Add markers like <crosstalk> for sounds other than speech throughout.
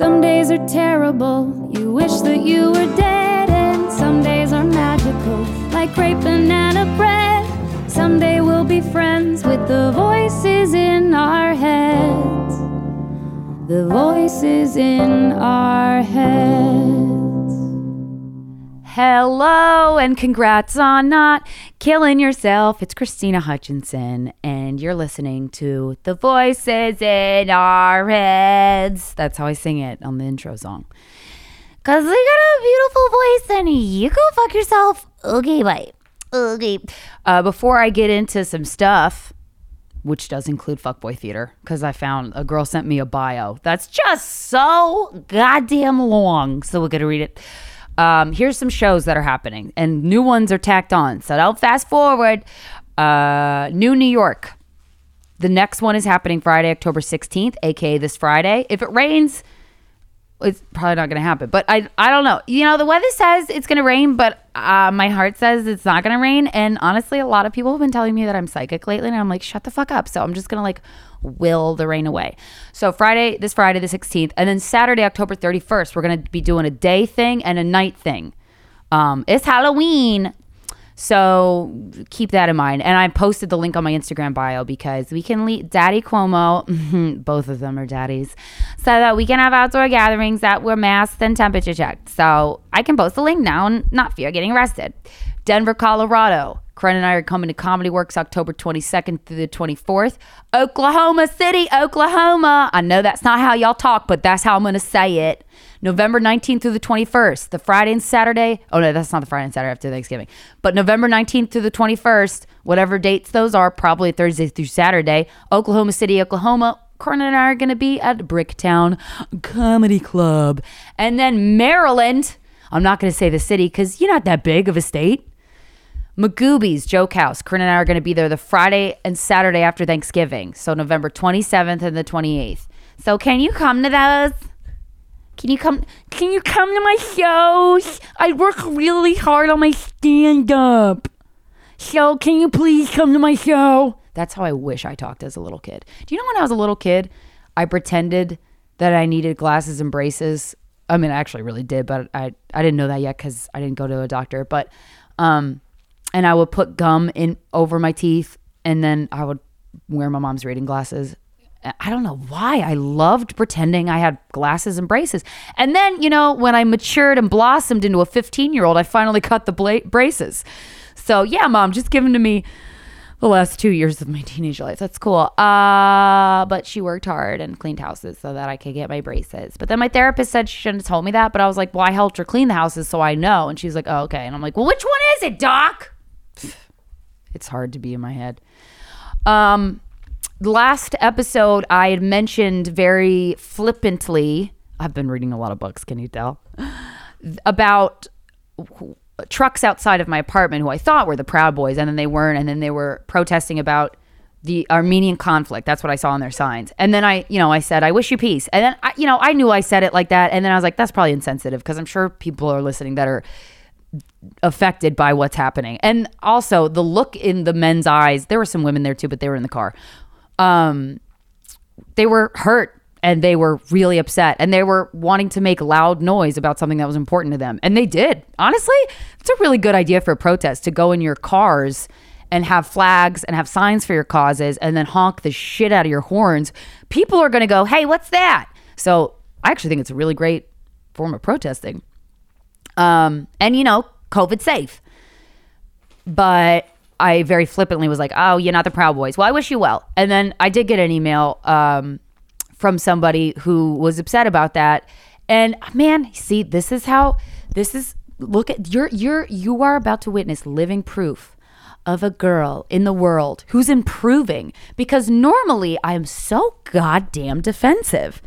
Some days are terrible, you wish that you were dead, and some days are magical, like crepe banana bread. Someday we'll be friends with the voices in our heads. The voices in our heads. Hello and congrats on not killing yourself. It's Krystyna Hutchinson, and you're listening to The Voices in Our Heads. That's how I sing it on the intro song. Cause we got a beautiful voice, and you go fuck yourself. Okay, bye. Okay. Uh, before I get into some stuff, which does include fuckboy theater, because I found a girl sent me a bio that's just so goddamn long. So we're gonna read it. Um, here's some shows that are happening, and new ones are tacked on. So don't fast forward. Uh, New New York. The next one is happening Friday, October 16th, aka this Friday. If it rains, it's probably not going to happen. But I, I don't know. You know, the weather says it's going to rain, but uh, my heart says it's not going to rain. And honestly, a lot of people have been telling me that I'm psychic lately, and I'm like, shut the fuck up. So I'm just going to like will the rain away. So Friday, this Friday, the 16th, and then Saturday, October 31st, we're going to be doing a day thing and a night thing. Um, it's Halloween. So keep that in mind. And I posted the link on my Instagram bio because we can lead Daddy Cuomo, <laughs> both of them are daddies, so that we can have outdoor gatherings that were masked and temperature checked. So I can post the link now and not fear getting arrested. Denver, Colorado. Karen and I are coming to Comedy Works October 22nd through the 24th. Oklahoma City, Oklahoma. I know that's not how y'all talk, but that's how I'm going to say it. November 19th through the 21st, the Friday and Saturday. Oh, no, that's not the Friday and Saturday after Thanksgiving. But November 19th through the 21st, whatever dates those are, probably Thursday through Saturday, Oklahoma City, Oklahoma. Corinne and I are going to be at Bricktown Comedy Club. And then Maryland. I'm not going to say the city because you're not that big of a state. Magooby's Joke House. Corinne and I are going to be there the Friday and Saturday after Thanksgiving. So November 27th and the 28th. So can you come to those? Can you come can you come to my shows? I work really hard on my stand up. So can you please come to my show? That's how I wish I talked as a little kid. Do you know when I was a little kid, I pretended that I needed glasses and braces. I mean, I actually really did, but I I didn't know that yet cuz I didn't go to a doctor, but um and I would put gum in over my teeth, and then I would wear my mom's reading glasses. I don't know why. I loved pretending I had glasses and braces. And then, you know, when I matured and blossomed into a 15 year old, I finally cut the bla- braces. So, yeah, mom, just given to me the last two years of my teenage life. That's cool. Uh, but she worked hard and cleaned houses so that I could get my braces. But then my therapist said she shouldn't have told me that. But I was like, well, I helped her clean the houses, so I know. And she's like, oh, okay. And I'm like, well, which one is it, doc? <sighs> it's hard to be in my head. Um, last episode, I had mentioned very flippantly. I've been reading a lot of books. Can you tell? About trucks outside of my apartment who I thought were the Proud Boys, and then they weren't, and then they were protesting about the Armenian conflict. That's what I saw on their signs. And then I, you know, I said, I wish you peace. And then, I, you know, I knew I said it like that. And then I was like, that's probably insensitive because I'm sure people are listening that are affected by what's happening. And also the look in the men's eyes, there were some women there too, but they were in the car. Um, they were hurt and they were really upset and they were wanting to make loud noise about something that was important to them. And they did. Honestly, it's a really good idea for a protest to go in your cars and have flags and have signs for your causes and then honk the shit out of your horns. People are going to go, "Hey, what's that?" So, I actually think it's a really great form of protesting. Um, and you know, COVID safe. But I very flippantly was like, "Oh, you're not the Proud Boys." Well, I wish you well. And then I did get an email um, from somebody who was upset about that. And man, see, this is how this is. Look at you're you're you are about to witness living proof of a girl in the world who's improving because normally I am so goddamn defensive.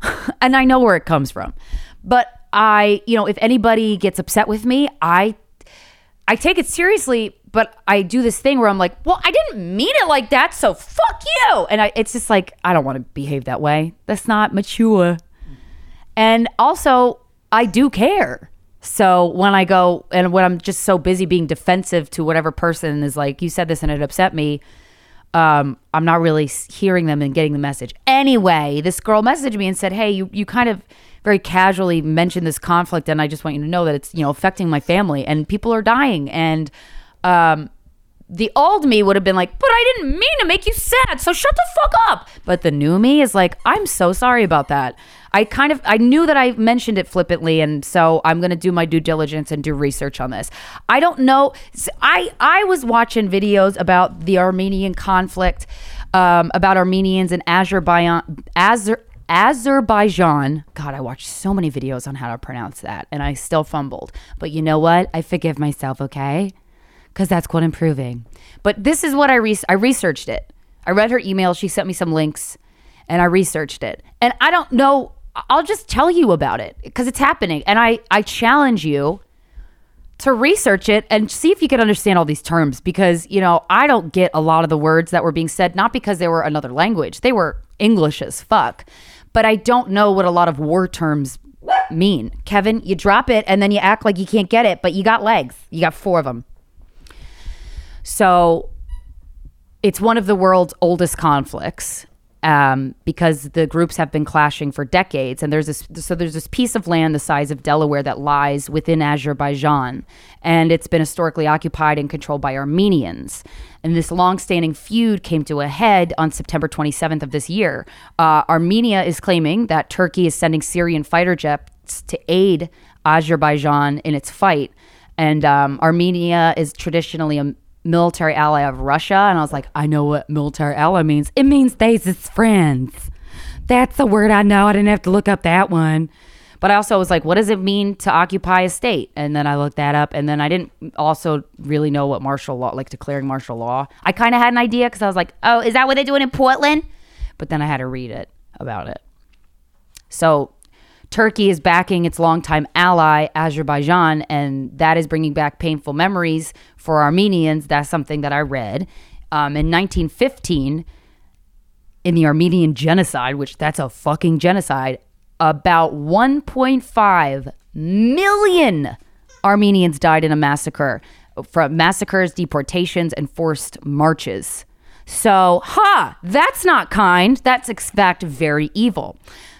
<laughs> and I know where it comes from. But I, you know, if anybody gets upset with me, I I take it seriously, but I do this thing where I'm like, well, I didn't mean it like that, so fuck you. And I, it's just like, I don't want to behave that way. That's not mature. And also, I do care. So when I go and when I'm just so busy being defensive to whatever person is like, you said this and it upset me, um, I'm not really hearing them and getting the message. Anyway, this girl messaged me and said, "Hey, you you kind of very casually mentioned this conflict, and I just want you to know that it's you know affecting my family and people are dying and." Um, the old me would have been like, but I didn't mean to make you sad, so shut the fuck up. But the new me is like, I'm so sorry about that. I kind of I knew that I mentioned it flippantly, and so I'm gonna do my due diligence and do research on this. I don't know. I I was watching videos about the Armenian conflict, um, about Armenians in Azerbaijan, Azer, Azerbaijan. God, I watched so many videos on how to pronounce that, and I still fumbled. But you know what? I forgive myself. Okay because that's called improving. But this is what I re- I researched it. I read her email. She sent me some links, and I researched it. And I don't know. I'll just tell you about it because it's happening. And I I challenge you to research it and see if you can understand all these terms because you know I don't get a lot of the words that were being said not because they were another language. They were English as fuck. But I don't know what a lot of war terms mean. Kevin, you drop it and then you act like you can't get it, but you got legs. You got four of them. So it's one of the world's oldest conflicts um, because the groups have been clashing for decades. And there's this, so there's this piece of land the size of Delaware that lies within Azerbaijan, and it's been historically occupied and controlled by Armenians. And this long-standing feud came to a head on September 27th of this year. Uh, Armenia is claiming that Turkey is sending Syrian fighter jets to aid Azerbaijan in its fight. And um, Armenia is traditionally a military ally of Russia. And I was like, I know what military ally means. It means they's its friends. That's the word I know. I didn't have to look up that one. But I also was like, what does it mean to occupy a state? And then I looked that up. And then I didn't also really know what martial law, like declaring martial law. I kind of had an idea because I was like, oh, is that what they're doing in Portland? But then I had to read it about it. So Turkey is backing its longtime ally, Azerbaijan, and that is bringing back painful memories for Armenians. That's something that I read. Um, in 1915, in the Armenian genocide, which that's a fucking genocide, about 1.5 million Armenians died in a massacre from massacres, deportations, and forced marches. So, ha, that's not kind. That's in fact very evil.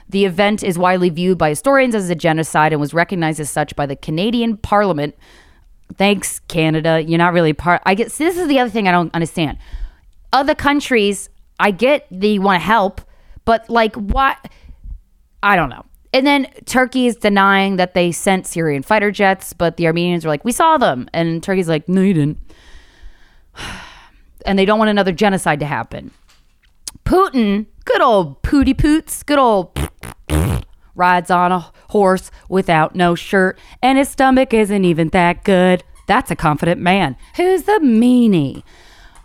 The event is widely viewed by historians as a genocide and was recognized as such by the Canadian Parliament. Thanks, Canada. You're not really part. I guess this is the other thing I don't understand. Other countries, I get they want to help, but like what? I don't know. And then Turkey is denying that they sent Syrian fighter jets, but the Armenians are like, we saw them. And Turkey's like, no, you didn't. <sighs> And they don't want another genocide to happen. Putin, good old Pooty Poots, good old rides on a horse without no shirt, and his stomach isn't even that good. That's a confident man. Who's the meanie?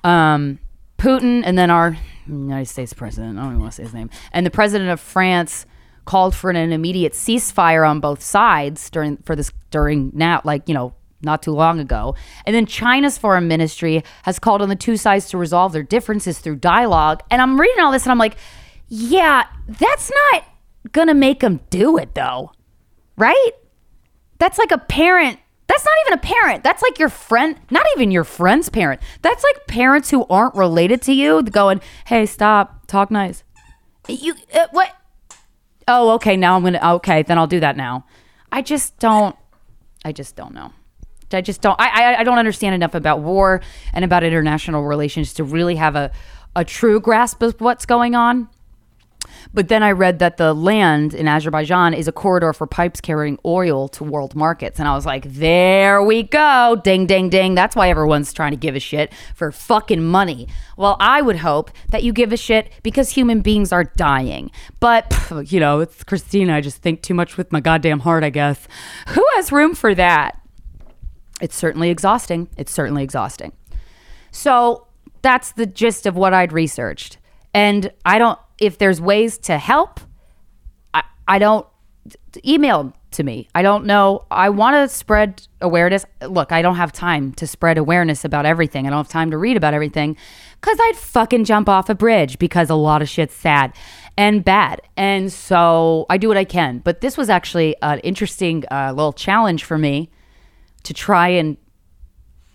Um, Putin, and then our United States president. I don't even want to say his name. And the president of France called for an immediate ceasefire on both sides during for this during now, like you know, not too long ago. And then China's foreign ministry has called on the two sides to resolve their differences through dialogue. And I'm reading all this, and I'm like, yeah, that's not gonna make them do it though, right? That's like a parent. That's not even a parent. That's like your friend, not even your friend's parent. That's like parents who aren't related to you going, "Hey, stop, talk nice." You uh, what? Oh, okay. Now I'm gonna. Okay, then I'll do that now. I just don't. I just don't know. I just don't. I, I I don't understand enough about war and about international relations to really have a a true grasp of what's going on. But then I read that the land in Azerbaijan is a corridor for pipes carrying oil to world markets. And I was like, there we go. Ding, ding, ding. That's why everyone's trying to give a shit for fucking money. Well, I would hope that you give a shit because human beings are dying. But, pff, you know, it's Krystyna. I just think too much with my goddamn heart, I guess. Who has room for that? It's certainly exhausting. It's certainly exhausting. So that's the gist of what I'd researched. And I don't, if there's ways to help, I, I don't, email to me. I don't know. I want to spread awareness. Look, I don't have time to spread awareness about everything. I don't have time to read about everything because I'd fucking jump off a bridge because a lot of shit's sad and bad. And so I do what I can. But this was actually an interesting uh, little challenge for me to try and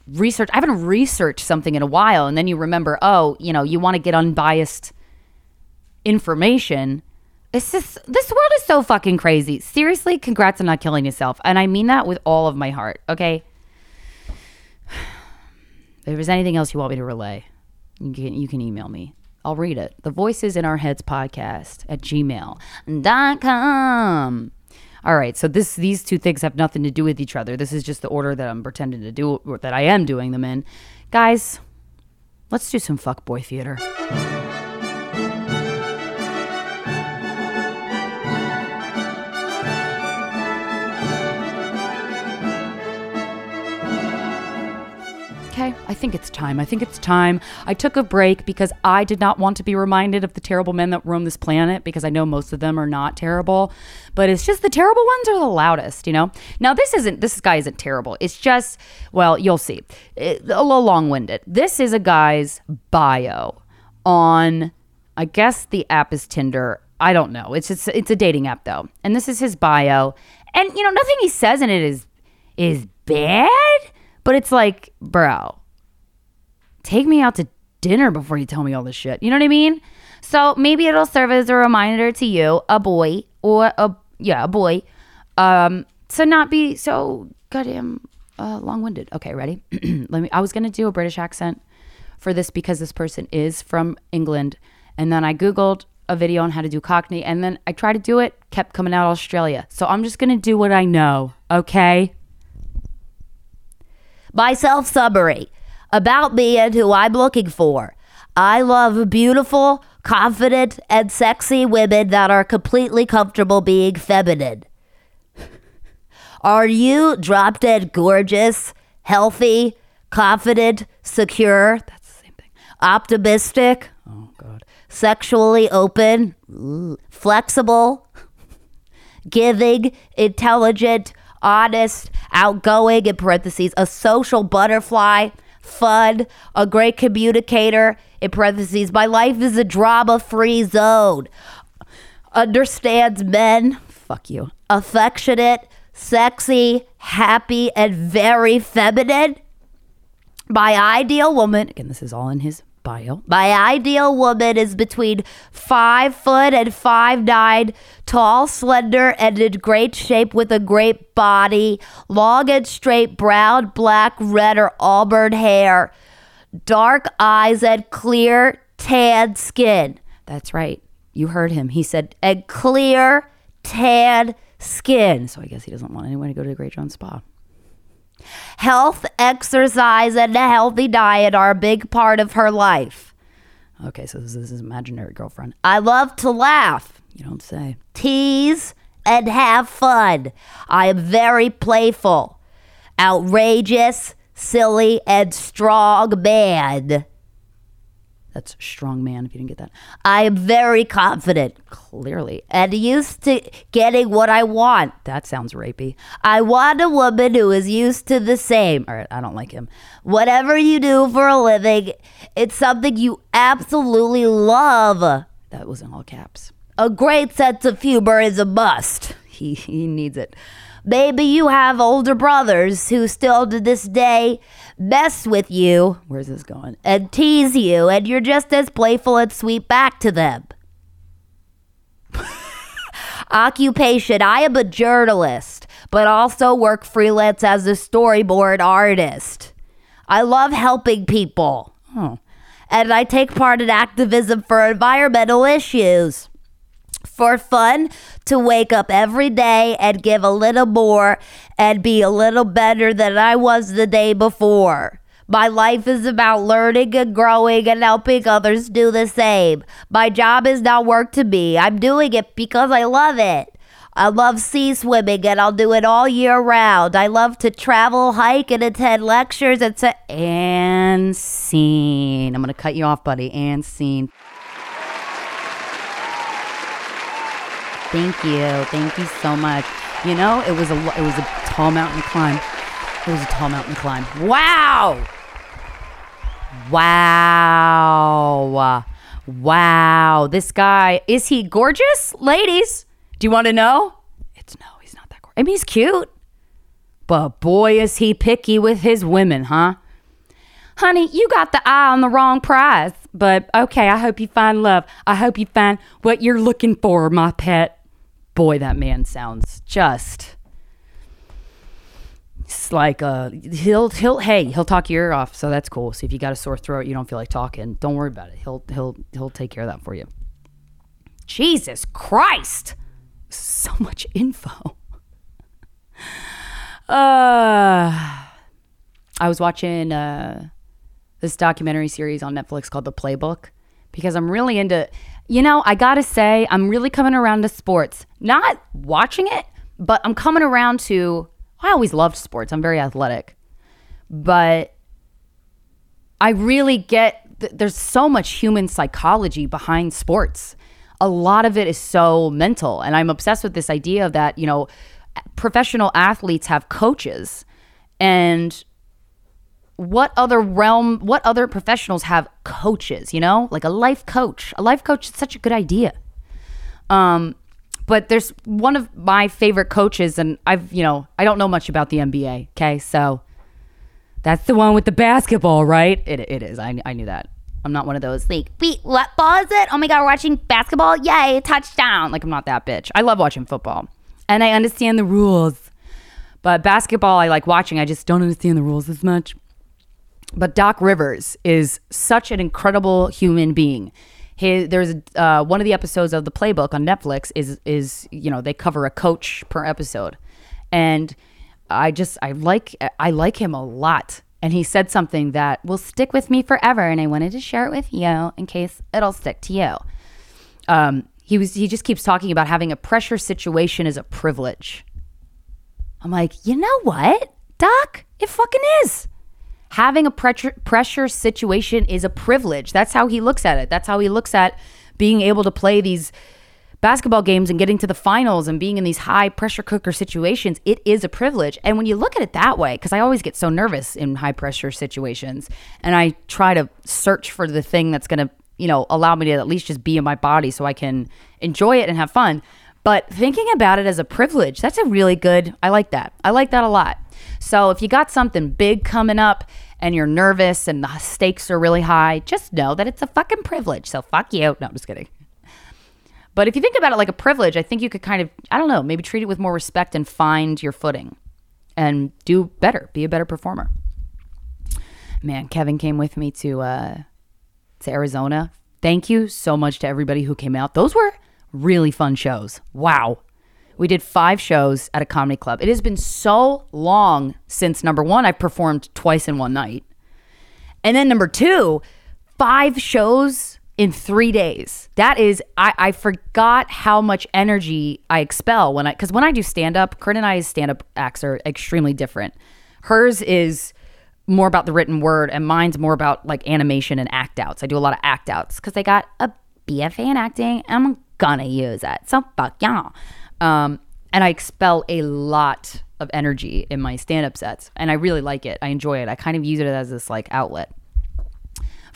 research. I haven't researched something in a while, and then you remember, oh, you know, you want to get unbiased information. It's just this world is so fucking crazy. Seriously, congrats on not killing yourself, and I mean that with all of my heart. Okay. <sighs> If there's anything else you want me to relay, you can you can email me. I'll read it. The Voices in Our Heads podcast at gmail.com. All right, so this these two things have nothing to do with each other. This is just the order that I'm pretending to do or that I am doing them in. Guys, let's do some fuckboy theater. Okay, I think it's time. I think it's time. I took a break because I did not want to be reminded of the terrible men that roam this planet because I know most of them are not terrible, but it's just the terrible ones are the loudest, you know? Now, this isn't, this guy isn't terrible. It's just, well, you'll see. It, a little long winded. This is a guy's bio on, I guess the app is Tinder. I don't know. It's just, it's a dating app though. And this is his bio. And, you know, nothing he says in it is, is bad but it's like, bro, take me out to dinner before you tell me all this shit. You know what I mean? So maybe it'll serve as a reminder to you, a boy or a yeah, a boy, um, to not be so goddamn uh, long-winded. Okay, ready? <clears throat> Let me. I was gonna do a British accent for this because this person is from England, and then I googled a video on how to do Cockney, and then I tried to do it, kept coming out Australia. So I'm just gonna do what I know. Okay. My self summary about me and who I'm looking for. I love beautiful, confident, and sexy women that are completely comfortable being feminine. Are you drop dead gorgeous, healthy, confident, secure? That's the same thing. Optimistic. Oh God. Sexually open, flexible, giving, intelligent, honest, outgoing, in parentheses, a social butterfly, fun, a great communicator, in parentheses, my life is a drama free zone, understands men, fuck you, affectionate, sexy, happy, and very feminine. My ideal woman, again, this is all in his bio. My ideal woman is between five foot and five nine, tall, slender, and in great shape with a great body, long and straight brown, black, red, or auburn hair, dark eyes, and clear tan skin. That's right. You heard him. He said, and clear tan skin. So I guess he doesn't want anyone to go to the Great John Spa. Health, exercise, and a healthy diet are a big part of her life. Okay, so this is imaginary girlfriend. I love to laugh, You don't say. tease, and have fun. I am very playful, outrageous, silly, and strong man. That's strong man. If you didn't get that, I am very confident clearly and used to getting what I want. that sounds rapey. I want a woman who is used to the same. All right, I don't like him. Whatever you do for a living, it's something you absolutely love. That was in all caps. A great sense of humor is a must. <laughs> He he needs it. Maybe you have older brothers who still to this day mess with you Where's this going? and tease you, and you're just as playful and sweet back to them. <laughs> Occupation I am a journalist, but also work freelance as a storyboard artist. I love helping people, Oh, and I take part in activism for environmental issues. For fun, to wake up every day and give a little more and be a little better than I was the day before. My life is about learning and growing and helping others do the same. My job is not work to me. I'm doing it because I love it. I love sea swimming and I'll do it all year round. I love to travel, hike, and attend lectures It's say, and scene. I'm gonna cut you off, buddy. And scene. Thank you, thank you so much. You know, it was a it was a tall mountain climb. It was a tall mountain climb. Wow, wow, wow. This guy is he gorgeous, ladies? Do you want to know? It's no, he's not that gorgeous. I mean, he's cute, but boy, is he picky with his women, huh? Honey, you got the eye on the wrong prize. But okay, I hope you find love. I hope you find what you're looking for, my pet. Boy, that man sounds just. It's like uh he'll he'll hey he'll talk your ear off so that's cool. So if you got a sore throat you don't feel like talking don't worry about it. He'll he'll he'll take care of that for you. Jesus Christ! So much info. <laughs> Uh I was watching uh this documentary series on Netflix called The Playbook because I'm really into, you know, I gotta say, I'm really coming around to sports. Not watching it, but I'm coming around to, I always loved sports. I'm very athletic. But I really get, th- there's so much human psychology behind sports. A lot of it is so mental. And I'm obsessed with this idea of that, you know, professional athletes have coaches. And what other realm, what other professionals have coaches, you know, like a life coach? A life coach is such a good idea. Um, but there's one of my favorite coaches, and I've, you know, I don't know much about the NBA. Okay. So that's the one with the basketball, right? It, it is. I, I knew that. I'm not one of those, like, wait, what ball is it? Oh my God, we're watching basketball? Yay, touchdown. Like, I'm not that bitch. I love watching football and I understand the rules. But basketball, I like watching. I just don't understand the rules as much. But Doc Rivers is such an incredible human being. His, there's uh, one of the episodes of the playbook on Netflix is is you know they cover a coach per episode, and I just I like I like him a lot. And he said something that will stick with me forever, and I wanted to share it with you in case it'll stick to you. Um, he was he just keeps talking about having a pressure situation is a privilege. I'm like, you know what, Doc? It fucking is having a pressure pressure situation is a privilege. That's how he looks at it. That's how he looks at being able to play these basketball games and getting to the finals and being in these high pressure cooker situations. It is a privilege. And when you look at it that way, because I always get so nervous in high pressure situations, and I try to search for the thing that's going to, you know, allow me to at least just be in my body so I can enjoy it and have fun. But thinking about it as a privilege, that's a really good, I like that. I like that a lot. So if you got something big coming up and you're nervous and the stakes are really high, just know that it's a fucking privilege. So fuck you. No, I'm just kidding. But if you think about it like a privilege, I think you could kind of, I don't know, maybe treat it with more respect and find your footing and do better, be a better performer. Man, Kevin came with me to uh, to Arizona. Thank you so much to everybody who came out. Those were really fun shows. Wow. We did five shows at a comedy club. It has been so long since number one, I performed twice in one night. And then number two, five shows in three days. That is, I, I forgot how much energy I expel when I, because when I do stand up, Corinne and I's stand up acts are extremely different. Hers is more about the written word, and mine's more about like animation and act outs. I do a lot of act outs because I got a BFA in acting. And I'm gonna use it. So fuck y'all. Um, and I expel a lot of energy in my stand up sets, and I really like it. I enjoy it. I kind of use it as this like outlet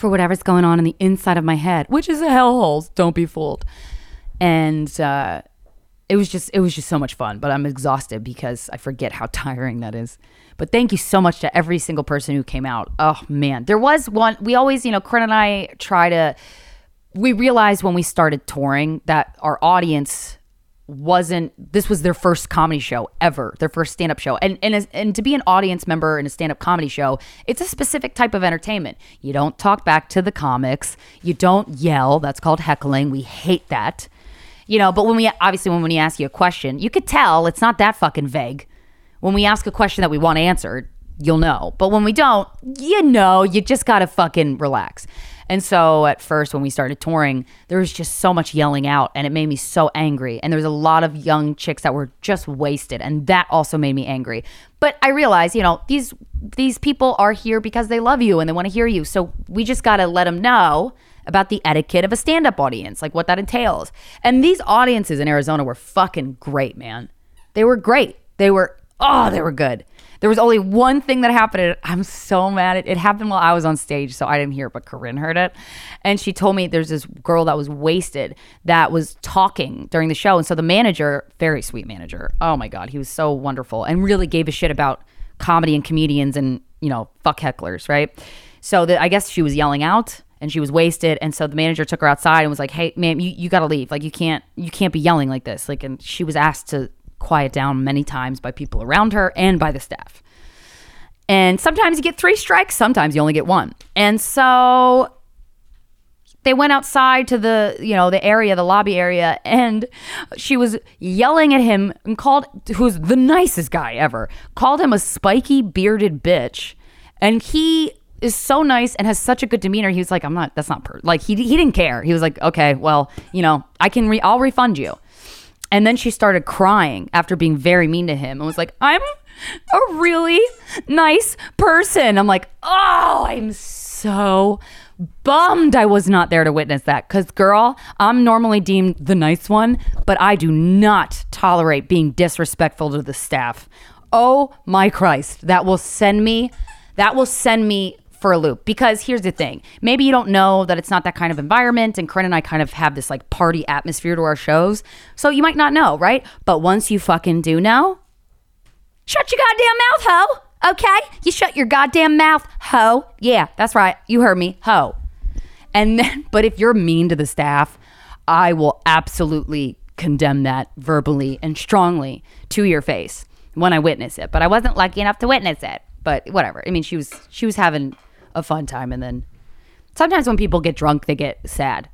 for whatever's going on in the inside of my head, which is a hellhole. Don't be fooled. And uh, it was just it was just so much fun. But I'm exhausted because I forget how <laughs> tiring that is. But thank you so much to every single person who came out. Oh man, there was one. We always, you know, Corinne and I try to. We realized when we started touring that our audience wasn't this was their first comedy show ever their first stand-up show. And and and to be an audience member in a stand-up comedy show it's a specific type of entertainment. You don't talk back to the comics. You don't yell. That's called heckling. We hate that. You know but when we obviously when we ask you a question you could tell it's not that fucking vague. When we ask a question that we want answered you'll know. But when we don't you know you just gotta fucking relax and so at first, when we started touring, there was just so much yelling out and it made me so angry. And there was a lot of young chicks that were just wasted. And that also made me angry. But I realized, you know, these these people are here because they love you and they want to hear you. So we just got to let them know about the etiquette of a stand-up audience, like what that entails. And these audiences in Arizona were fucking great, man. They were great. They were oh, they were good. There was only one thing that happened. I'm so mad. It, it happened while I was on stage, so I didn't hear it, but Corinne heard it. And she told me there's this girl that was wasted that was talking during the show. And so the manager, very sweet manager, oh my God, he was so wonderful and really gave a shit about comedy and comedians and, you know, fuck hecklers, right? So that I guess she was yelling out and she was wasted. And so the manager took her outside and was like, "Hey, ma'am, you, you got to leave. Like you can't you can't be yelling like this." Like, and she was asked to quiet down many times by people around her and by the staff. And sometimes you get three strikes, sometimes you only get one. And so they went outside to the you know the area the lobby area and she was yelling at him and called who's the nicest guy ever called him a spiky bearded bitch and he is so nice and has such a good demeanor he was like i'm not that's not per like he, he didn't care he was like okay well you know i can re- i'll refund you and then she started crying after being very mean to him and was like i'm a really nice person i'm like oh i'm so bummed I was not there to witness that. Because, girl, I'm normally deemed the nice one, but I do not tolerate being disrespectful to the staff. Oh my Christ, that will send me, that will send me for a loop. Because here's the thing maybe you don't know that it's not that kind of environment, and Corinne and I kind of have this like party atmosphere to our shows. So you might not know, right? But once you fucking do know, shut your goddamn mouth, ho Okay? You shut your goddamn mouth, ho. Yeah, that's right. You heard me, ho. And then, <laughs> but if you're mean to the staff, I will absolutely condemn that verbally and strongly to your face when I witness it. But I wasn't lucky enough to witness it. But whatever. I mean, she was she was having a fun time, and then sometimes when people get drunk, they get sad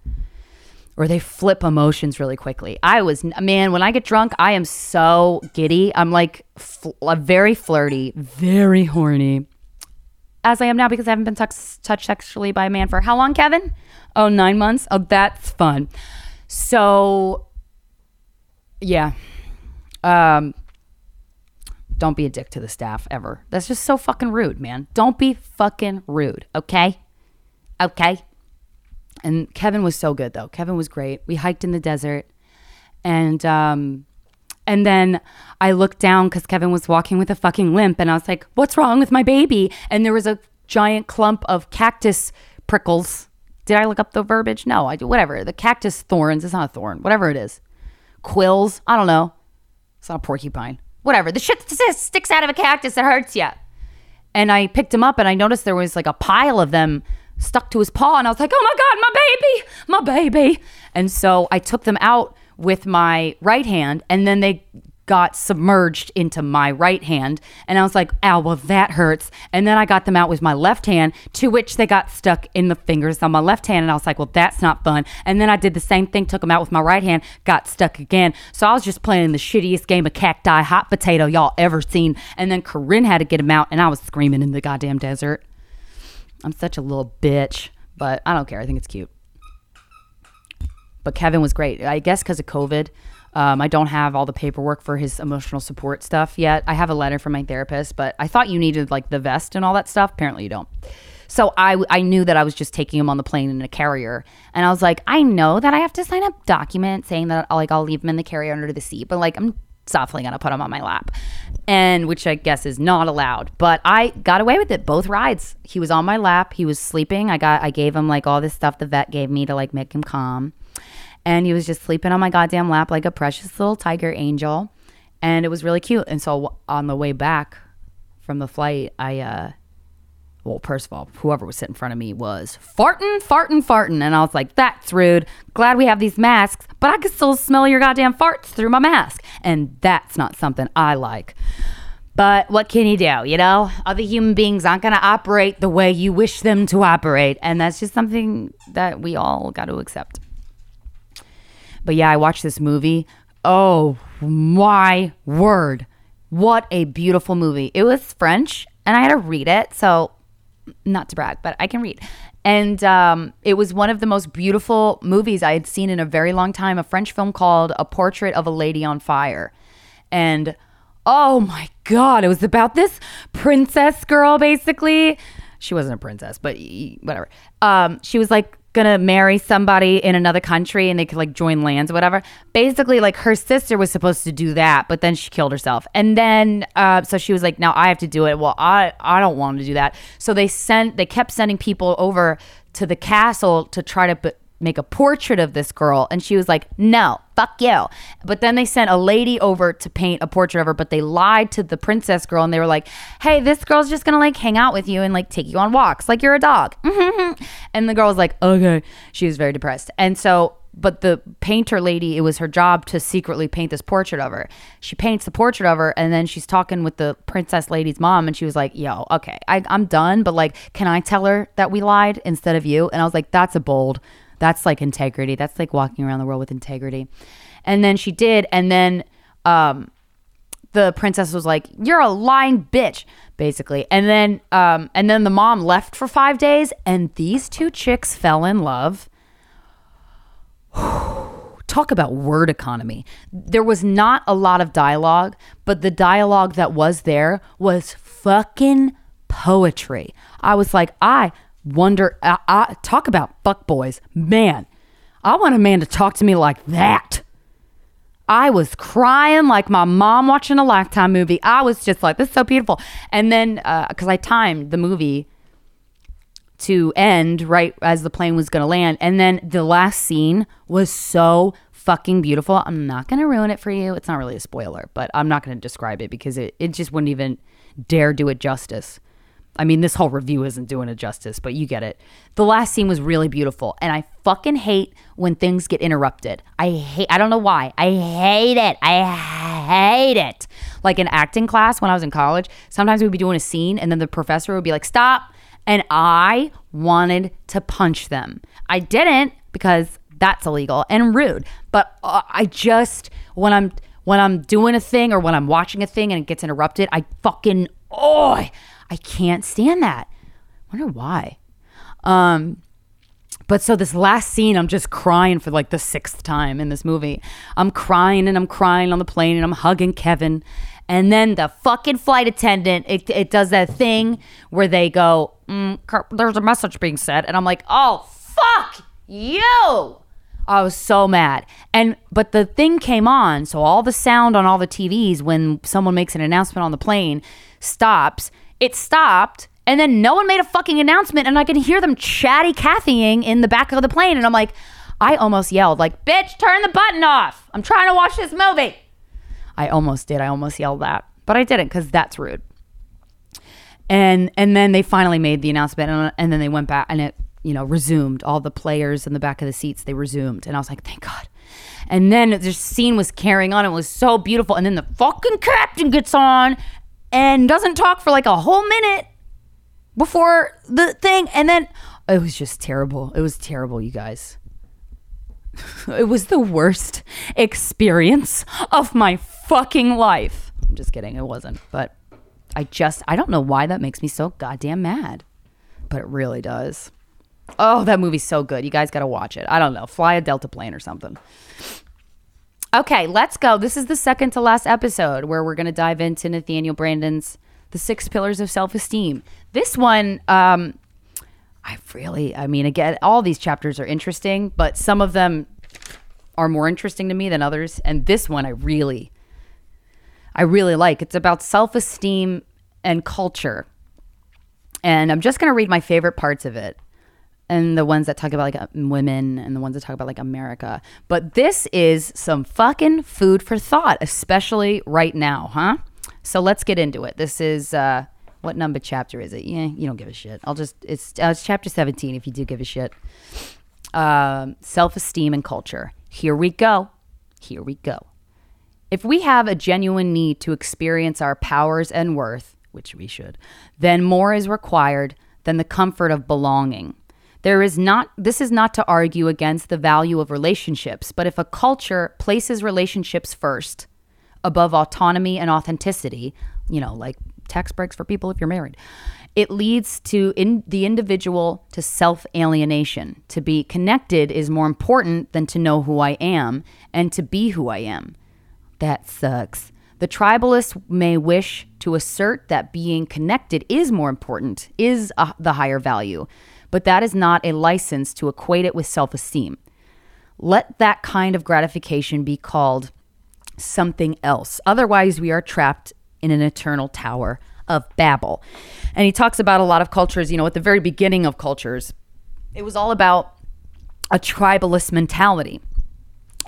or they flip emotions really quickly. I was man when I get drunk, I am so giddy. I'm like fl- very flirty, very horny, as I am now because I haven't been touched touched sexually by a man for how long, Kevin? Oh, nine months. Oh, that's fun. So, yeah. Um, don't be a dick to the staff ever. That's just so fucking rude, man. Don't be fucking rude, okay? Okay. And Kevin was so good though. Kevin was great. We hiked in the desert, and um, and then I looked down because Kevin was walking with a fucking limp, and I was like, "What's wrong with my baby?" And there was a giant clump of cactus prickles. Did I look up the verbiage? No, I do. Whatever. The cactus thorns. It's not a thorn. Whatever it is. Quills. I don't know. It's not a porcupine. Whatever. The shit sticks out of a cactus that hurts you. And I picked him up, and I noticed there was like a pile of them stuck to his paw. And I was like, oh my God, my baby, my baby. And so I took them out with my right hand, and then they got submerged into my right hand. And I was like, ow, well, that hurts. And then I got them out with my left hand, to which they got stuck in the fingers on my left hand. And I was like, well, that's not fun. And then I did the same thing, took them out with my right hand, got stuck again. So I was just playing the shittiest game of cacti hot potato y'all ever seen. And then Corinne had to get them out, and I was screaming in the goddamn desert. I'm such a little bitch, but I don't care. I think it's cute. But Kevin was great. I guess because of COVID, um, I don't have all the paperwork for his emotional support stuff yet. I have a letter from my therapist, but I thought you needed like the vest and all that stuff. Apparently, you don't. So I, I knew that I was just taking him on the plane in a carrier, and I was like, I know that I have to sign a document saying that like I'll leave him in the carrier under the seat, but like I'm softly gonna put him on my lap and which i guess is not allowed but i got away with it both rides he was on my lap he was sleeping i got i gave him like all this stuff the vet gave me to like make him calm and he was just sleeping on my goddamn lap like a precious little tiger angel and it was really cute and so on the way back from the flight i uh well, first of all, whoever was sitting in front of me was farting, farting, farting. And I was like, that's rude. Glad we have these masks, but I can still smell your goddamn farts through my mask. And that's not something I like. But what can you do? You know, other human beings aren't going to operate the way you wish them to operate. And that's just something that we all got to accept. But yeah, I watched this movie. Oh my word. What a beautiful movie. It was French and I had to read it. So not to brag, but I can read. And um, it was one of the most beautiful movies I had seen in a very long time. A French film called A Portrait of a Lady on Fire. And oh my God, it was about this princess girl, basically. She wasn't a princess, but whatever. Um, she was like gonna marry somebody in another country and they could like join lands or whatever. Basically, like her sister was supposed to do that, but then she killed herself. And then uh, so she was like, "Now I have to do it." Well, I I don't want to do that. So they sent they kept sending people over to the castle to try to make a portrait of this girl and she was like no fuck you. But then they sent a lady over to paint a portrait of her but they lied to the princess girl and they were like hey this girl's just gonna like hang out with you and like take you on walks like you're a dog. <laughs> And the girl was like okay. She was very depressed. And so but the painter lady it was her job to secretly paint this portrait of her. She paints the portrait of her and then she's talking with the princess lady's mom and she was like yo okay I, i'm done but like can i tell her that we lied instead of you? And i was like that's a bold that's like integrity that's like walking around the world with integrity and then she did and then um the princess was like you're a lying bitch basically and then um and then the mom left for five days and these two chicks fell in love <sighs> talk about word economy. There was not a lot of dialogue, but the dialogue that was there was fucking poetry. I was like, I wonder, I, I talk about fuck boys. Man, I want a man to talk to me like that. I was crying like my mom watching a Lifetime movie. I was just like, this is so beautiful. And then, uh, because I timed the movie to end right as the plane was going to land. And then the last scene was so fucking beautiful. I'm not going to ruin it for you. It's not really a spoiler, but I'm not going to describe it because it, it just wouldn't even dare do it justice. I mean, this whole review isn't doing it justice, but you get it. The last scene was really beautiful, and I fucking hate when things get interrupted. I hate, I don't know why. I hate it. I hate it. Like in acting class when I was in college, sometimes we'd be doing a scene, and then the professor would be like, stop. And I wanted to punch them. I didn't because that's illegal and rude. But uh, I just when I'm when I'm doing a thing or when I'm watching a thing and it gets interrupted, I fucking oh, I can't stand that. wonder why. Um but so this last scene, I'm just crying for like the sixth time in this movie. I'm crying and I'm crying on the plane and I'm hugging Kevin. And then the fucking flight attendant, it, it does that thing where they go, mm, there's a message being said. And I'm like, oh, fuck you. I was so mad. And, but the thing came on. So all the sound on all the TVs when someone makes an announcement on the plane stops. It stopped. And then no one made a fucking announcement. And I could hear them chatty Cathying in the back of the plane. And I'm like, I almost yelled, like, bitch, turn the button off. I'm trying to watch this movie. I almost did. I almost yelled that, but I didn't because that's rude. And and then they finally made the announcement, and, and then they went back, and it you know resumed. All the players in the back of the seats they resumed, and I was like, thank God. And then the scene was carrying on. It was so beautiful, and then the fucking captain gets on and doesn't talk for like a whole minute before the thing, and then it was just terrible. It was terrible, you guys. <laughs> it was the worst experience of my fucking life. I'm just kidding. It wasn't. But I just, I don't know why that makes me so goddamn mad. But it really does. Oh, that movie's so good. You guys got to watch it. I don't know. Fly a Delta plane or something. Okay, let's go. This is the second to last episode where we're going to dive into Nathaniel Branden's The Six Pillars of Self Esteem. This one, um, I really, I mean, again, all these chapters are interesting, but some of them are more interesting to me than others. And this one, I really, I really like. It's about self esteem and culture. And I'm just going to read my favorite parts of it and the ones that talk about like uh, women and the ones that talk about like America. But this is some fucking food for thought, especially right now, huh? So let's get into it. This is uh what number chapter is it? Yeah, you don't give a shit. I'll just it's uh, it's chapter 17 if you do give a shit. Um, self-esteem and culture. Here we go. Here we go. If we have a genuine need to experience our powers and worth, which we should, then more is required than the comfort of belonging. There is not this is not to argue against the value of relationships, but if a culture places relationships first above autonomy and authenticity, you know, like tax breaks for people if you're married, it leads to in the individual to self-alienation. To be connected is more important than to know who I am and to be who I am. That sucks. The tribalist may wish to assert that being connected is more important, is a, the higher value, but that is not a license to equate it with self esteem. Let that kind of gratification be called something else. Otherwise, we are trapped in an eternal tower of Babel. And he talks about a lot of cultures, you know, at the very beginning of cultures, it was all about a tribalist mentality.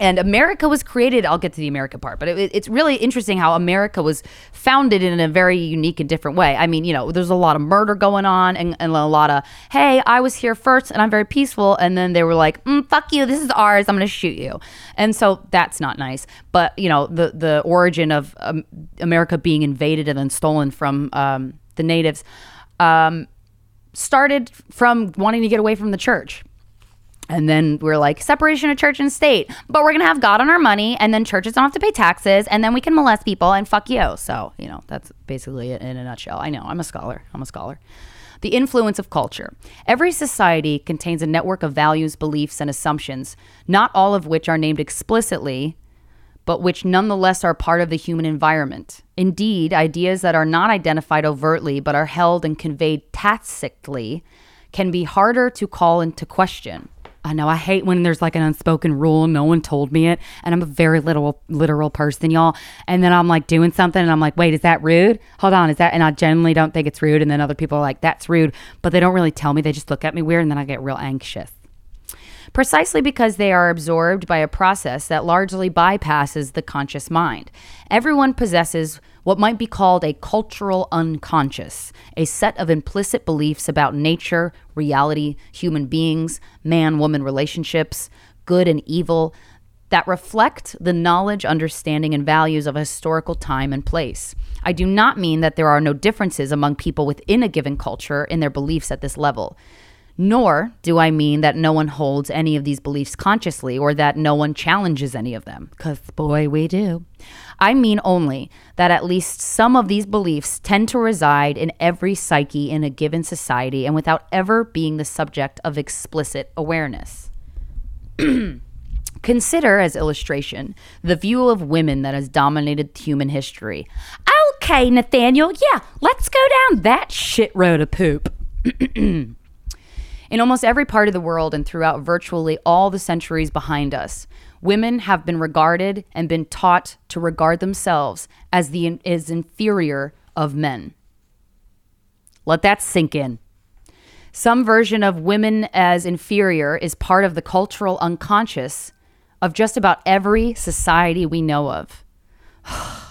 And America was created, I'll get to the America part, but it, it's really interesting how America was founded in a very unique and different way. I mean, you know, there's a lot of murder going on and, and a lot of, hey, I was here first and I'm very peaceful. And then they were like, mm, fuck you, this is ours, I'm going to shoot you. And so that's not nice. But, you know, the, the origin of um, America being invaded and then stolen from um, the natives um, started from wanting to get away from the church and then we're like, separation of church and state. But we're going to have God on our money. And then churches don't have to pay taxes. And then we can molest people and fuck you. So, you know, that's basically it in a nutshell. I know. I'm a scholar. I'm a scholar. The influence of culture. Every society contains a network of values, beliefs, and assumptions, not all of which are named explicitly, but which nonetheless are part of the human environment. Indeed, ideas that are not identified overtly but are held and conveyed tacitly can be harder to call into question. I know I hate when there's like an unspoken rule, no one told me it, and I'm a very little literal person, y'all. And then I'm like doing something and I'm like, wait, is that rude? Hold on, is that and I genuinely don't think it's rude. And then other people are like, that's rude, but they don't really tell me, they just look at me weird and then I get real anxious. Precisely because they are absorbed by a process that largely bypasses the conscious mind. Everyone possesses what might be called a cultural unconscious, a set of implicit beliefs about nature, reality, human beings, man woman relationships, good and evil, that reflect the knowledge, understanding, and values of a historical time and place. I do not mean that there are no differences among people within a given culture in their beliefs at this level. Nor do I mean that no one holds any of these beliefs consciously or that no one challenges any of them, because boy, we do. I mean only that at least some of these beliefs tend to reside in every psyche in a given society and without ever being the subject of explicit awareness. <clears throat> Consider, as illustration, the view of women that has dominated human history. Okay, Nathaniel, yeah, let's go down that shit road of poop. <clears throat> In almost every part of the world and throughout virtually all the centuries behind us, women have been regarded and been taught to regard themselves as the as inferior of men. Let that sink in. Some version of women as inferior is part of the cultural unconscious of just about every society we know of. <sighs>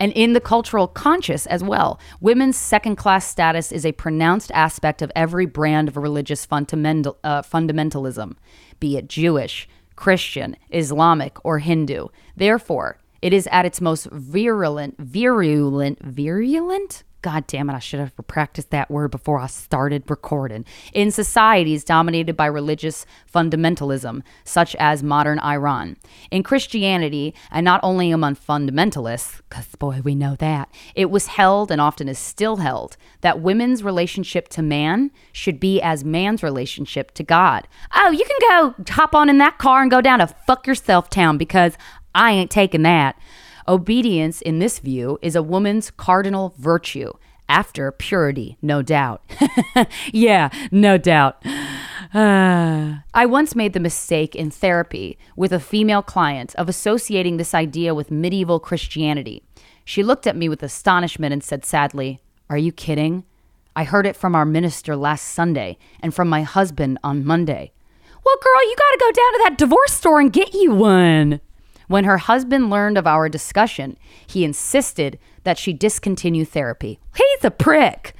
and in the cultural conscious as well. Women's second class status is a pronounced aspect of every brand of religious fundamental, uh, fundamentalism, be it Jewish, Christian, Islamic, or Hindu. Therefore, it is at its most virulent, virulent, virulent? God damn it, I should have practiced that word before I started recording. In societies dominated by religious fundamentalism, such as modern Iran. In Christianity, and not only among fundamentalists, because boy, we know that, it was held and often is still held that women's relationship to man should be as man's relationship to God. Oh, you can go hop on in that car and go down to fuck yourself town because I ain't taking that. Obedience, in this view, is a woman's cardinal virtue, after purity, no doubt. <laughs> yeah, no doubt. <sighs> I once made the mistake in therapy with a female client of associating this idea with medieval Christianity. She looked at me with astonishment and said sadly, Are you kidding? I heard it from our minister last Sunday and from my husband on Monday. Well, girl, you gotta go down to that divorce store and get you one. When her husband learned of our discussion, he insisted that she discontinue therapy. He's a prick.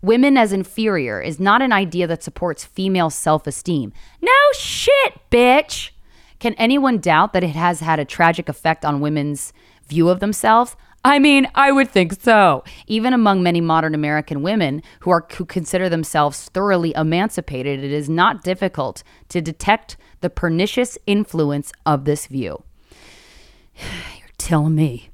Women as inferior is not an idea that supports female self esteem. No shit, bitch. Can anyone doubt that it has had a tragic effect on women's view of themselves? I mean, I would think so. Even among many modern American women who are who consider themselves thoroughly emancipated, it is not difficult to detect the pernicious influence of this view. <sighs> You're telling me.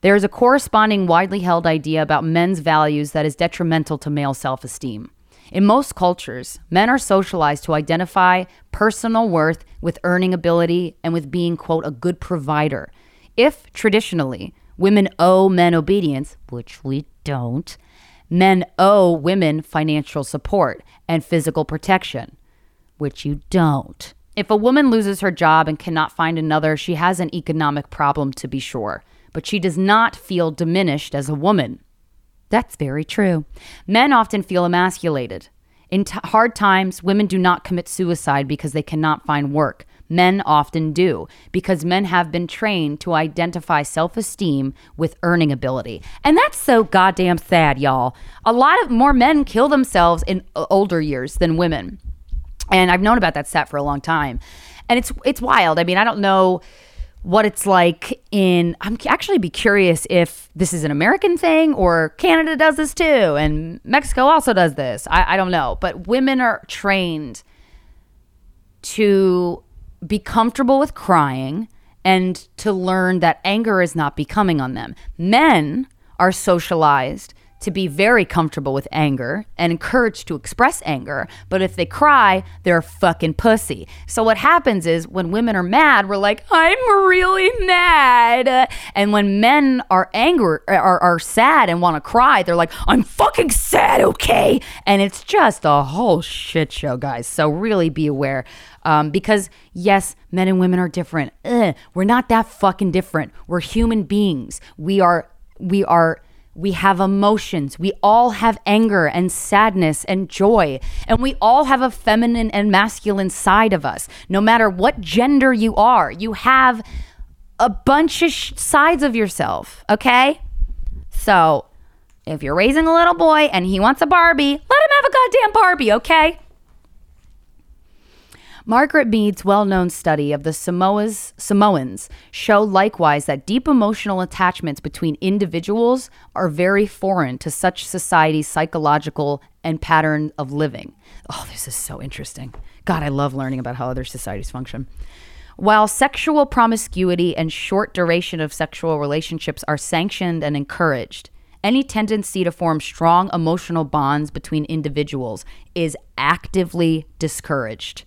There is a corresponding widely held idea about men's values that is detrimental to male self esteem. In most cultures, men are socialized to identify personal worth with earning ability and with being, quote, a good provider. If traditionally women owe men obedience, which we don't, men owe women financial support and physical protection, which you don't. If a woman loses her job and cannot find another, she has an economic problem to be sure, but she does not feel diminished as a woman. That's very true. Men often feel emasculated. In t- hard times, women do not commit suicide because they cannot find work. Men often do because men have been trained to identify self esteem with earning ability. And that's so goddamn sad, y'all. A lot of more men kill themselves in uh, older years than women. And I've known about that stat for a long time. And it's it's wild. I mean, I don't know what it's like in I'm actually be curious if this is an American thing or Canada does this too and Mexico also does this. I, I don't know. But women are trained to be comfortable with crying and to learn that anger is not becoming on them. Men are socialized to be very comfortable with anger and encouraged to express anger. But if they cry, they're a fucking pussy. So what happens is when women are mad, we're like, I'm really mad. And when men are angry are, are sad and want to cry, they're like, I'm fucking sad, okay? And it's just a whole shit show, guys. So really be aware. Um, because yes, men and women are different. Ugh, we're not that fucking different. We're human beings. We are we are we have emotions. We all have anger and sadness and joy. And we all have a feminine and masculine side of us. No matter what gender you are, you have a bunch of sh- sides of yourself, okay? So if you're raising a little boy and he wants a Barbie, let him have a goddamn Barbie, okay? Margaret Mead's well known study of the Samoas, Samoans show likewise that deep emotional attachments between individuals are very foreign to such society's psychological and pattern of living. Oh, this is so interesting. God, I love learning about how other societies function. While sexual promiscuity and short duration of sexual relationships are sanctioned and encouraged, any tendency to form strong emotional bonds between individuals is actively discouraged.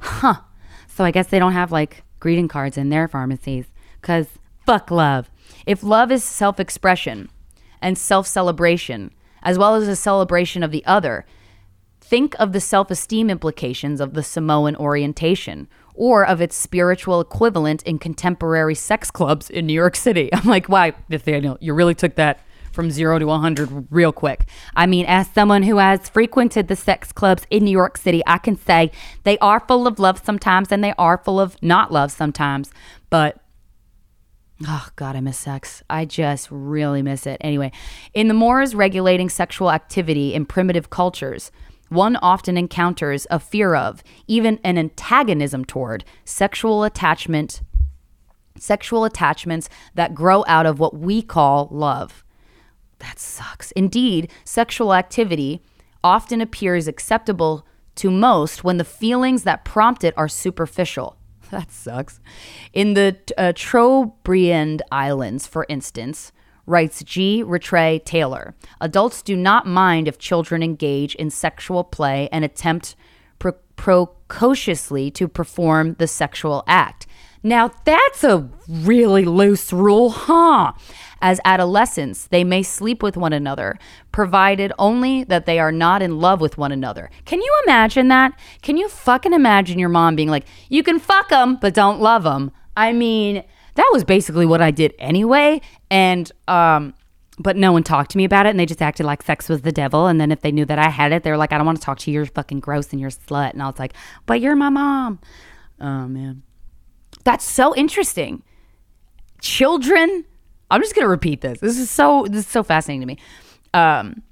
Huh. So I guess they don't have like greeting cards in their pharmacies because fuck love. If love is self expression and self celebration, as well as a celebration of the other, think of the self esteem implications of the Samoan orientation or of its spiritual equivalent in contemporary sex clubs in New York City. <laughs> I'm like, why, Nathaniel, you really took that from zero to 100 real quick. I mean, as someone who has frequented the sex clubs in New York City, I can say they are full of love sometimes and they are full of not love sometimes. But Oh, God, I miss sex. I just really miss it. Anyway, in the mores regulating sexual activity in primitive cultures, one often encounters a fear of, even an antagonism toward, sexual attachment, sexual attachments that grow out of what we call love. That sucks. Indeed, sexual activity often appears acceptable to most when the feelings that prompt it are superficial. <laughs> That sucks. In the uh, Trobriand Islands, for instance, writes G. Rattray Taylor, adults do not mind if children engage in sexual play and attempt pro- precociously to perform the sexual act. Now, that's a really loose rule, huh? As adolescents, they may sleep with one another, provided only that they are not in love with one another. Can you imagine that? Can you fucking imagine your mom being like, you can fuck them, but don't love them? I mean, that was basically what I did anyway. And, um, but no one talked to me about it and they just acted like sex was the devil. And then if they knew that I had it, they were like, I don't want to talk to you. You're fucking gross and you're slut. And I was like, but you're my mom. Oh, man. That's so interesting. Children I'm just to repeat this. This is so this is so fascinating to me. Um,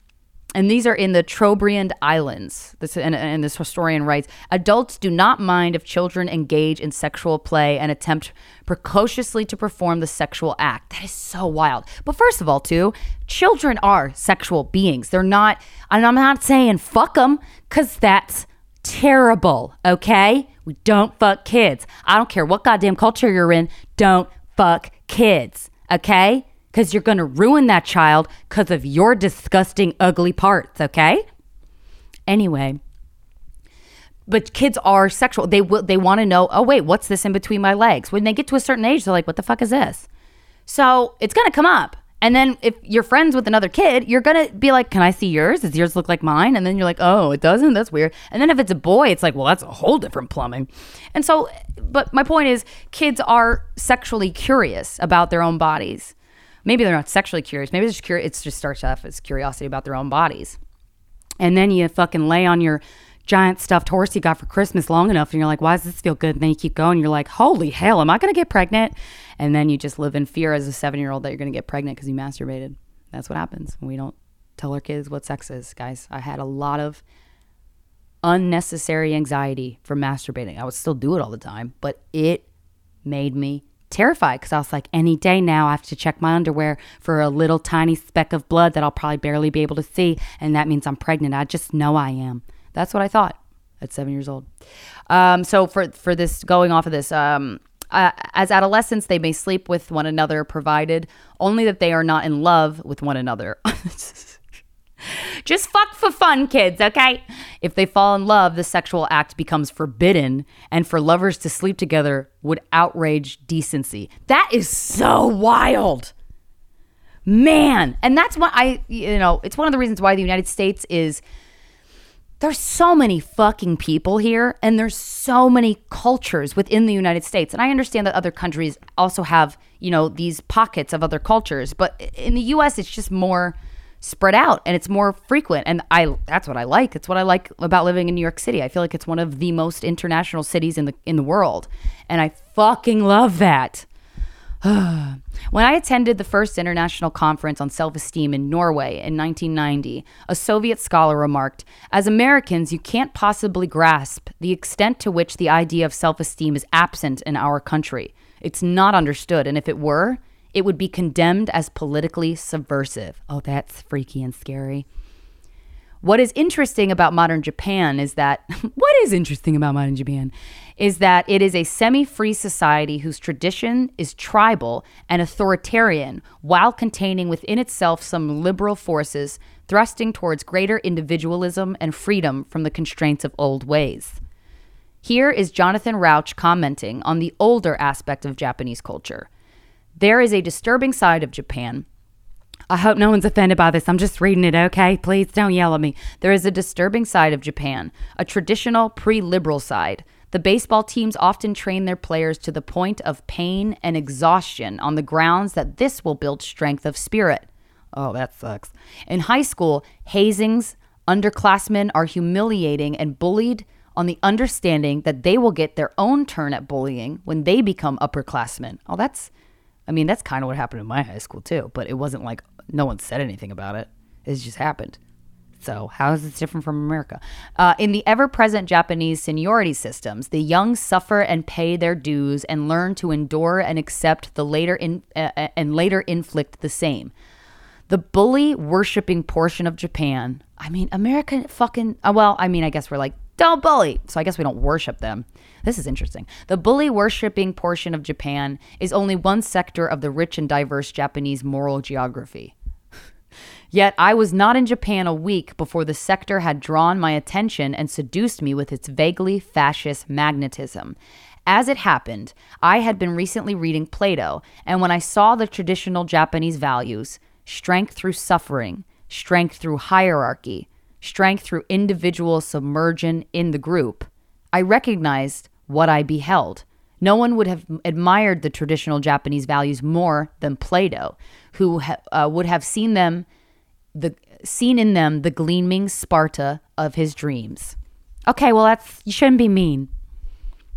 and these are in the Trobriand Islands. This and, and, this historian writes: adults do not mind if children engage in sexual play and attempt precociously to perform the sexual act. That is so wild. But first of all, too, children are sexual beings. They're not. And I'm not saying fuck them because that's terrible. Okay, we don't fuck kids. I don't care what goddamn culture you're in. Don't fuck kids okay? Because you're going to ruin that child because of your disgusting, ugly parts, okay? Anyway, but kids are sexual. They will. They want to know. Oh wait, what's this in between my legs? When they get to a certain age, they're like, "What the fuck is this?" So it's gonna come up. And then if you're friends with another kid, you're gonna be like, "Can I see yours? Does yours look like mine?" And then you're like, "Oh, it doesn't. That's weird." And then if it's a boy, it's like, "Well, that's a whole different plumbing." And so but my point is, kids are sexually curious about their own bodies. Maybe they're not sexually curious. Maybe it's just curious. It just starts off as curiosity about their own bodies. And then you fucking lay on your giant stuffed horse you got for Christmas long enough and you're like, why does this feel good? And then you keep going, you're like, holy hell, am I going to get pregnant? And then you just live in fear as a seven year old that you're going to get pregnant because you masturbated. That's what happens. We don't tell our kids what sex is, guys. I had a lot of unnecessary anxiety from masturbating. I would still do it all the time, but it made me terrified because I was like, any day now I have to check my underwear for a little tiny speck of blood that I'll probably barely be able to see. And that means I'm pregnant. I just know I am. That's what I thought at seven years old. Um, so for, for this, going off of this, um, uh, as adolescents, they may sleep with one another, provided only that they are not in love with one another. <laughs> Just fuck for fun, kids, okay? If they fall in love, the sexual act becomes forbidden, and for lovers to sleep together would outrage decency. That is so wild. Man. And that's what I, you know, it's one of the reasons why the United States is. There's so many fucking people here, and there's so many cultures within the United States. And I understand that other countries also have, you know, these pockets of other cultures, but in the US, it's just more spread out and it's more frequent. And i that's what i like. It's what i like about living in new york city. I feel like it's one of the most international cities in the in the world. And i fucking love that <sighs> when i attended the first international conference on self-esteem in norway in 1990 a soviet scholar remarked as americans you can't possibly grasp the extent to which the idea of self-esteem is absent in our country it's not understood and if it were it would be condemned as politically subversive. Oh, that's freaky and scary. What is interesting about modern Japan is that, <laughs> what is interesting about modern Japan is that it is a semi free society whose tradition is tribal and authoritarian while containing within itself some liberal forces thrusting towards greater individualism and freedom from the constraints of old ways. Here is Jonathan Rauch commenting on the older aspect of Japanese culture. There is a disturbing side of Japan. I hope no one's offended by this. I'm just reading it, okay? Please don't yell at me. There is a disturbing side of Japan, a traditional pre liberal side. The baseball teams often train their players to the point of pain and exhaustion on the grounds that this will build strength of spirit. Oh, that sucks. In high school, hazings, underclassmen are humiliating and bullied on the understanding that they will get their own turn at bullying when they become upperclassmen. Oh, that's I mean, that's kind of what happened in my high school too, but it wasn't like no one said anything about it. It just happened. So, how is this different from America? Uh, in the ever present Japanese seniority systems, the young suffer and pay their dues and learn to endure and accept the later in, uh, uh and later inflict the same. The bully worshiping portion of Japan, I mean, America fucking, uh, well, I mean, I guess we're like, don't bully. So I guess we don't worship them. This is interesting. The bully worshipping portion of Japan is only one sector of the rich and diverse Japanese moral geography. <laughs> Yet I was not in Japan a week before the sector had drawn my attention and seduced me with its vaguely fascist magnetism. As it happened, I had been recently reading Plato, and when I saw the traditional Japanese values strength through suffering, strength through hierarchy, strength through individual submersion in the group, I recognized what I beheld. No one would have admired the traditional Japanese values more than Plato, who ha- uh, would have seen them the seen in them the gleaming Sparta of his dreams. Okay, well that's you shouldn't be mean.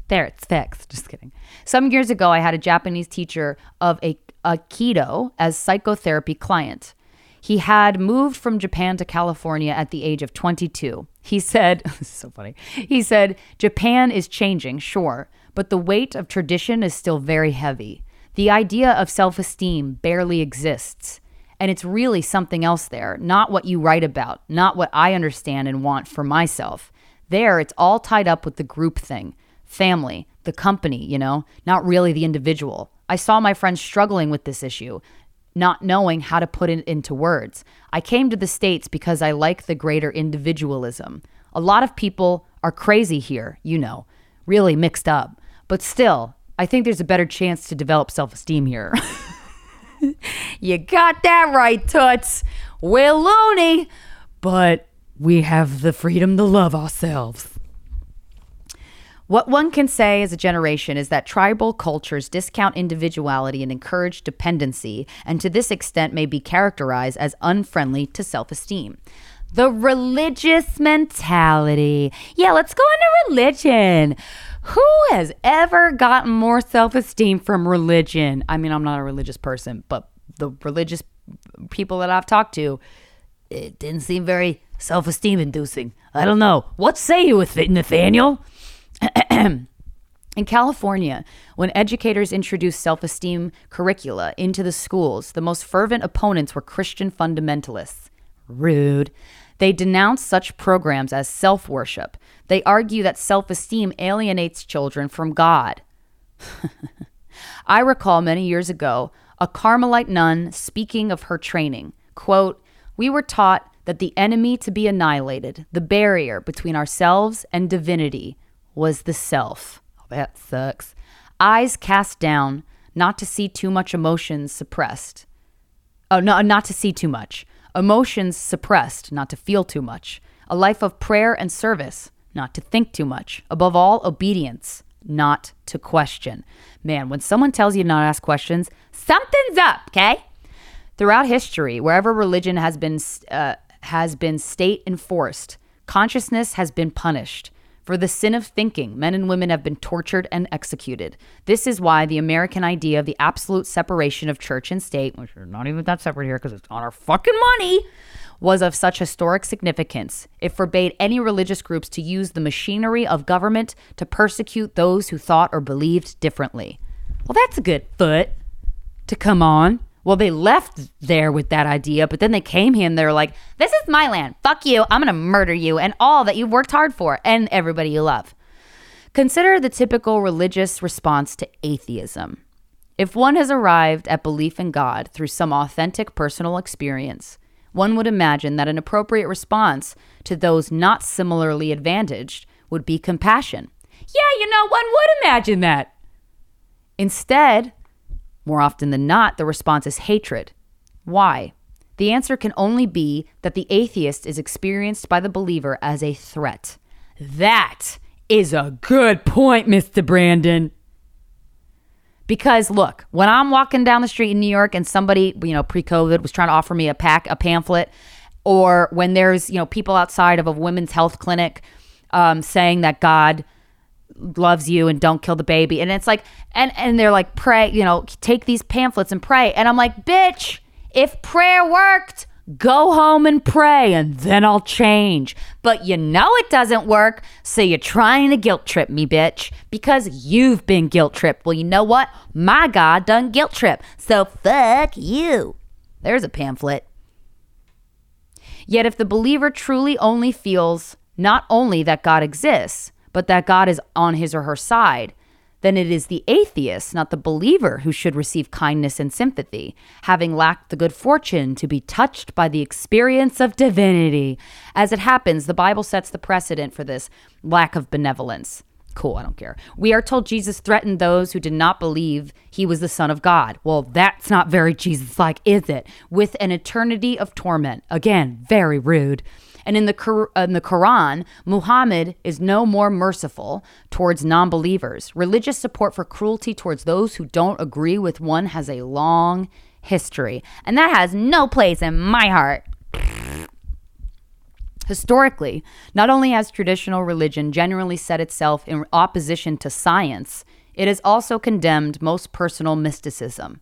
There, it's fixed. Just kidding. Some years ago, I had a Japanese teacher of a Aikido as psychotherapy client. He had moved from Japan to California at the age of 22. He said, <laughs> so funny. He said, Japan is changing, sure, but the weight of tradition is still very heavy. The idea of self esteem barely exists. And it's really something else there, not what you write about, not what I understand and want for myself. There, it's all tied up with the group thing, family, the company, you know, not really the individual. I saw my friends struggling with this issue, not knowing how to put it into words. I came to the States because I like the greater individualism. A lot of people are crazy here, you know, really mixed up. But still, I think there's a better chance to develop self esteem here. <laughs> you got that right, Toots. We're loony, but we have the freedom to love ourselves. What one can say as a generation is that tribal cultures discount individuality and encourage dependency, and to this extent may be characterized as unfriendly to self esteem. The religious mentality. Yeah, let's go into religion. Who has ever gotten more self esteem from religion? I mean, I'm not a religious person, but the religious people that I've talked to, it didn't seem very self esteem inducing. I don't know. What say you with it, Nathaniel? <clears throat> In California, when educators introduced self esteem curricula into the schools, the most fervent opponents were Christian fundamentalists. Rude. They denounce such programs as self worship. They argue that self esteem alienates children from God. <laughs> I recall many years ago a Carmelite nun speaking of her training. Quote, We were taught that the enemy to be annihilated, the barrier between ourselves and divinity, was the self. Oh, that sucks. Eyes cast down, not to see too much emotions suppressed. Oh, no, not to see too much. Emotions suppressed, not to feel too much. A life of prayer and service, not to think too much. Above all, obedience, not to question. Man, when someone tells you not to ask questions, something's up, okay? Throughout history, wherever religion has been uh, has been state enforced, consciousness has been punished. For the sin of thinking, men and women have been tortured and executed. This is why the American idea of the absolute separation of church and state, which are not even that separate here because it's on our fucking money, was of such historic significance. It forbade any religious groups to use the machinery of government to persecute those who thought or believed differently. Well, that's a good foot to come on. Well, they left there with that idea, but then they came here and they're like, this is my land. Fuck you. I'm going to murder you and all that you've worked hard for and everybody you love. Consider the typical religious response to atheism. If one has arrived at belief in God through some authentic personal experience, one would imagine that an appropriate response to those not similarly advantaged would be compassion. Yeah, you know, one would imagine that. Instead, more often than not, the response is hatred. Why? The answer can only be that the atheist is experienced by the believer as a threat. That is a good point, Mr. Branden. Because look, when I'm walking down the street in New York and somebody, you know, pre-COVID was trying to offer me a pack, a pamphlet, or when there's, you know, people outside of a women's health clinic um, saying that God loves you and don't kill the baby. And it's like, and, and they're like, pray, you know, take these pamphlets and pray. And I'm like, bitch, if prayer worked, go home and pray and then I'll change. But you know it doesn't work, so you're trying to guilt trip me, bitch, because you've been guilt tripped. Well, you know what? My God done guilt trip. So fuck you. There's a pamphlet. Yet if the believer truly only feels not only that God exists, but that God is on his or her side, then it is the atheist, not the believer, who should receive kindness and sympathy, having lacked the good fortune to be touched by the experience of divinity. As it happens, the Bible sets the precedent for this lack of benevolence. Cool, I don't care. We are told Jesus threatened those who did not believe he was the Son of God. Well, that's not very Jesus like, is it? With an eternity of torment. Again, very rude. And in the, uh, in the Quran, Muhammad is no more merciful towards non believers. Religious support for cruelty towards those who don't agree with one has a long history, and that has no place in my heart. Historically, not only has traditional religion generally set itself in opposition to science, it has also condemned most personal mysticism.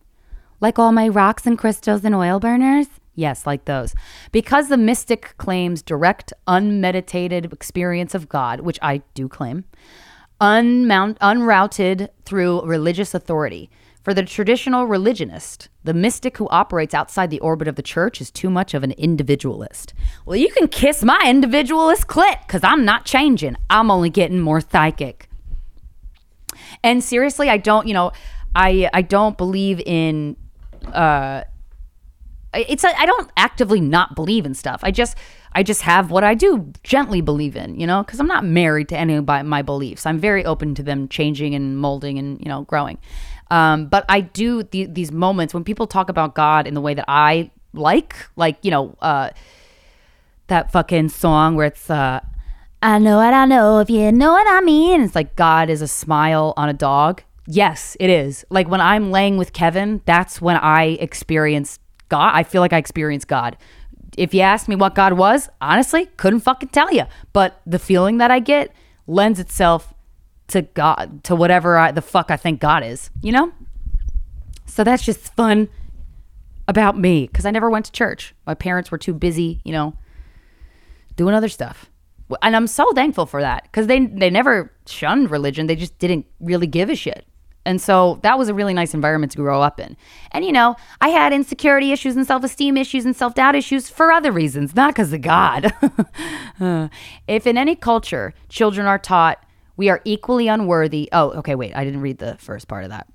Like all my rocks and crystals and oil burners? Yes, like those. Because the mystic claims direct, unmeditated experience of God, which I do claim, unmount, unrouted through religious authority. For the traditional religionist, the mystic who operates outside the orbit of the church is too much of an individualist. Well, you can kiss my individualist clit because I'm not changing. I'm only getting more psychic. And seriously, I don't, you know, I I don't believe in uh it's I don't actively not believe in stuff. I just I just have what I do gently believe in, you know, because I'm not married to any of my beliefs. I'm very open to them changing and molding and you know growing. Um, but I do th- these moments when people talk about God in the way that I like, like you know, uh, that fucking song where it's uh, I know what I know if you know what I mean. It's like God is a smile on a dog. Yes, it is. Like when I'm laying with Kevin, that's when I experience God. I feel like I experience God if you asked me what God was, honestly, couldn't fucking tell you. But the feeling that I get lends itself to God, to whatever I, the fuck I think God is, you know? So that's just fun about me because I never went to church. My parents were too busy, you know, doing other stuff. And I'm so thankful for that because they, they never shunned religion. They just didn't really give a shit. And so that was a really nice environment to grow up in. And, you know, I had insecurity issues and self esteem issues and self doubt issues for other reasons, not because of God. <laughs> if in any culture children are taught we are equally unworthy. Oh, okay, wait, I didn't read the first part of that.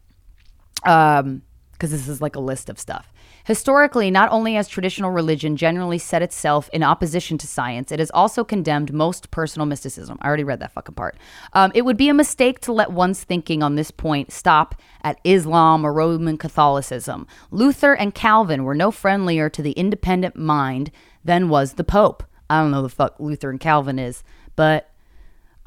Um, because this is like a list of stuff. Historically, not only has traditional religion generally set itself in opposition to science, it has also condemned most personal mysticism. I already read that fucking part. Um, it would be a mistake to let one's thinking on this point stop at Islam or Roman Catholicism. Luther and Calvin were no friendlier to the independent mind than was the Pope. I don't know the fuck Luther and Calvin is, but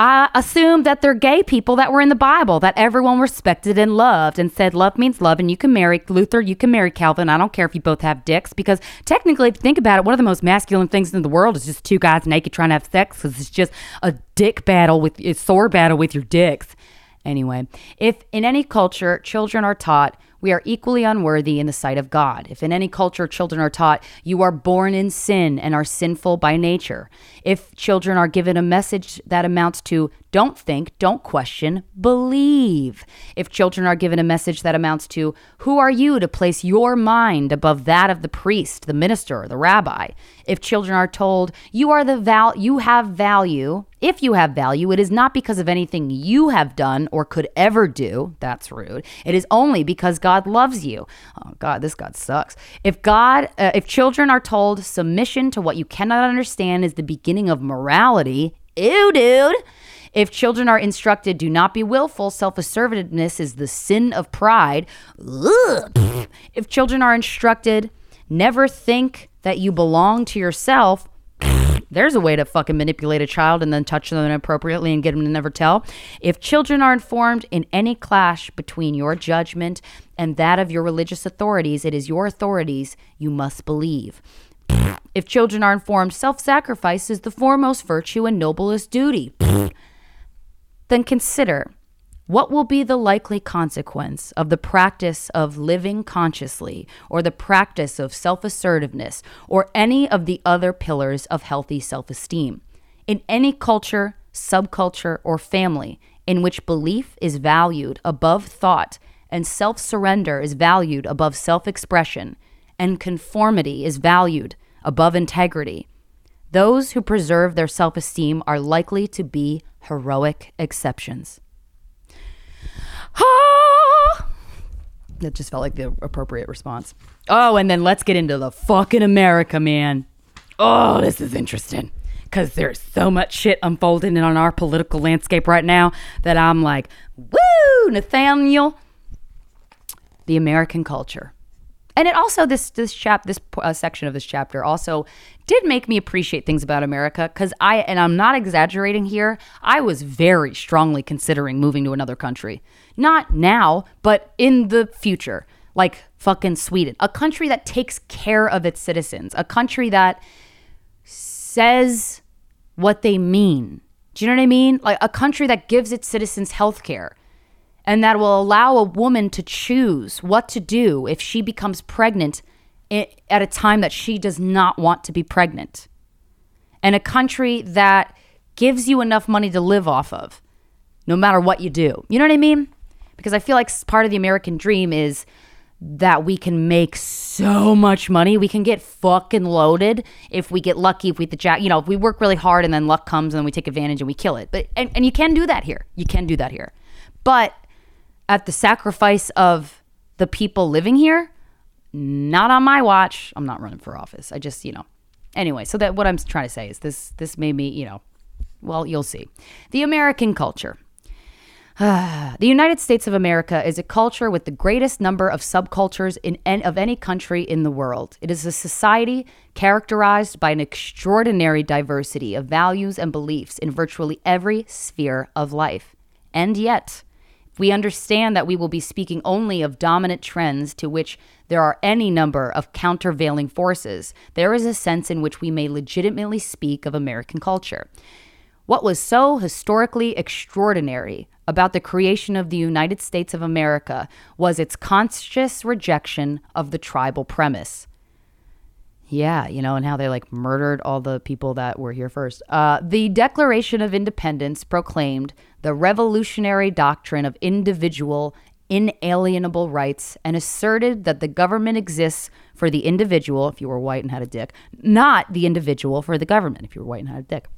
I assumed that they're gay people that were in the Bible, that everyone respected and loved and said love means love and you can marry Luther, you can marry Calvin. I don't care if you both have dicks because technically, if you think about it, one of the most masculine things in the world is just two guys naked trying to have sex because it's just a dick battle with a sword battle with your dicks. Anyway, if in any culture children are taught we are equally unworthy in the sight of God. If in any culture children are taught, you are born in sin and are sinful by nature. If children are given a message that amounts to don't think, don't question, believe. If children are given a message that amounts to who are you to place your mind above that of the priest, the minister, the rabbi. If children are told you are the val you have value, if you have value, it is not because of anything you have done or could ever do. That's rude. It is only because God loves you. Oh God, this God sucks. If God, uh, if children are told submission to what you cannot understand is the beginning of morality, ew, dude. If children are instructed, do not be willful, self assertiveness is the sin of pride. Ugh. If children are instructed, never think that you belong to yourself, there's a way to fucking manipulate a child and then touch them inappropriately and get them to never tell. If children are informed in any clash between your judgment and that of your religious authorities, it is your authorities you must believe. If children are informed, self sacrifice is the foremost virtue and noblest duty. then consider what will be the likely consequence of the practice of living consciously, or the practice of self assertiveness, or any of the other pillars of healthy self esteem? In any culture, subculture, or family in which belief is valued above thought and self surrender is valued above self expression, and conformity is valued above integrity, those who preserve their self esteem are likely to be heroic exceptions. Ah! That just felt like the appropriate response. Oh, and then let's get into the fucking America, man. Oh, this is interesting because there's so much shit unfolding on our political landscape right now that I'm like, woo, Nathaniel. The American culture. And it also this this chap this uh, section of this chapter also did make me appreciate things about America because I and I'm not exaggerating here. I was very strongly considering moving to another country, not now, but in the future, like fucking Sweden, a country that takes care of its citizens, a country that says what they mean. Do you know what I mean? Like a country that gives its citizens health care and that will allow a woman to choose what to do if she becomes pregnant at a time that she does not want to be pregnant. And a country that gives you enough money to live off of, no matter what you do. You know what I mean? Because I feel like part of the American dream is that we can make so much money. We can get fucking loaded if we get lucky, if we the jack, you know, if we work really hard and then luck comes and we take advantage and we kill it. But and, and you can do that here. You can do that here. But at the sacrifice of the people living here, not on my watch. I'm not running for office. I just, you know. Anyway, so that what I'm trying to say is this this made me, you know, well, you'll see. The American culture. <sighs> the United States of America is a culture with the greatest number of subcultures in of any country in the world. It is a society characterized by an extraordinary diversity of values and beliefs in virtually every sphere of life. And yet, We understand that we will be speaking only of dominant trends to which there are any number of countervailing forces. There is a sense in which we may legitimately speak of American culture. What was so historically extraordinary about the creation of the United States of America was its conscious rejection of the tribal premise. Yeah, you know, and how they like murdered all the people that were here first. Uh, the Declaration of Independence proclaimed the revolutionary doctrine of individual inalienable rights and asserted that the government exists for the individual, if you were white and had a dick, not the individual for the government, if you were white and had a dick.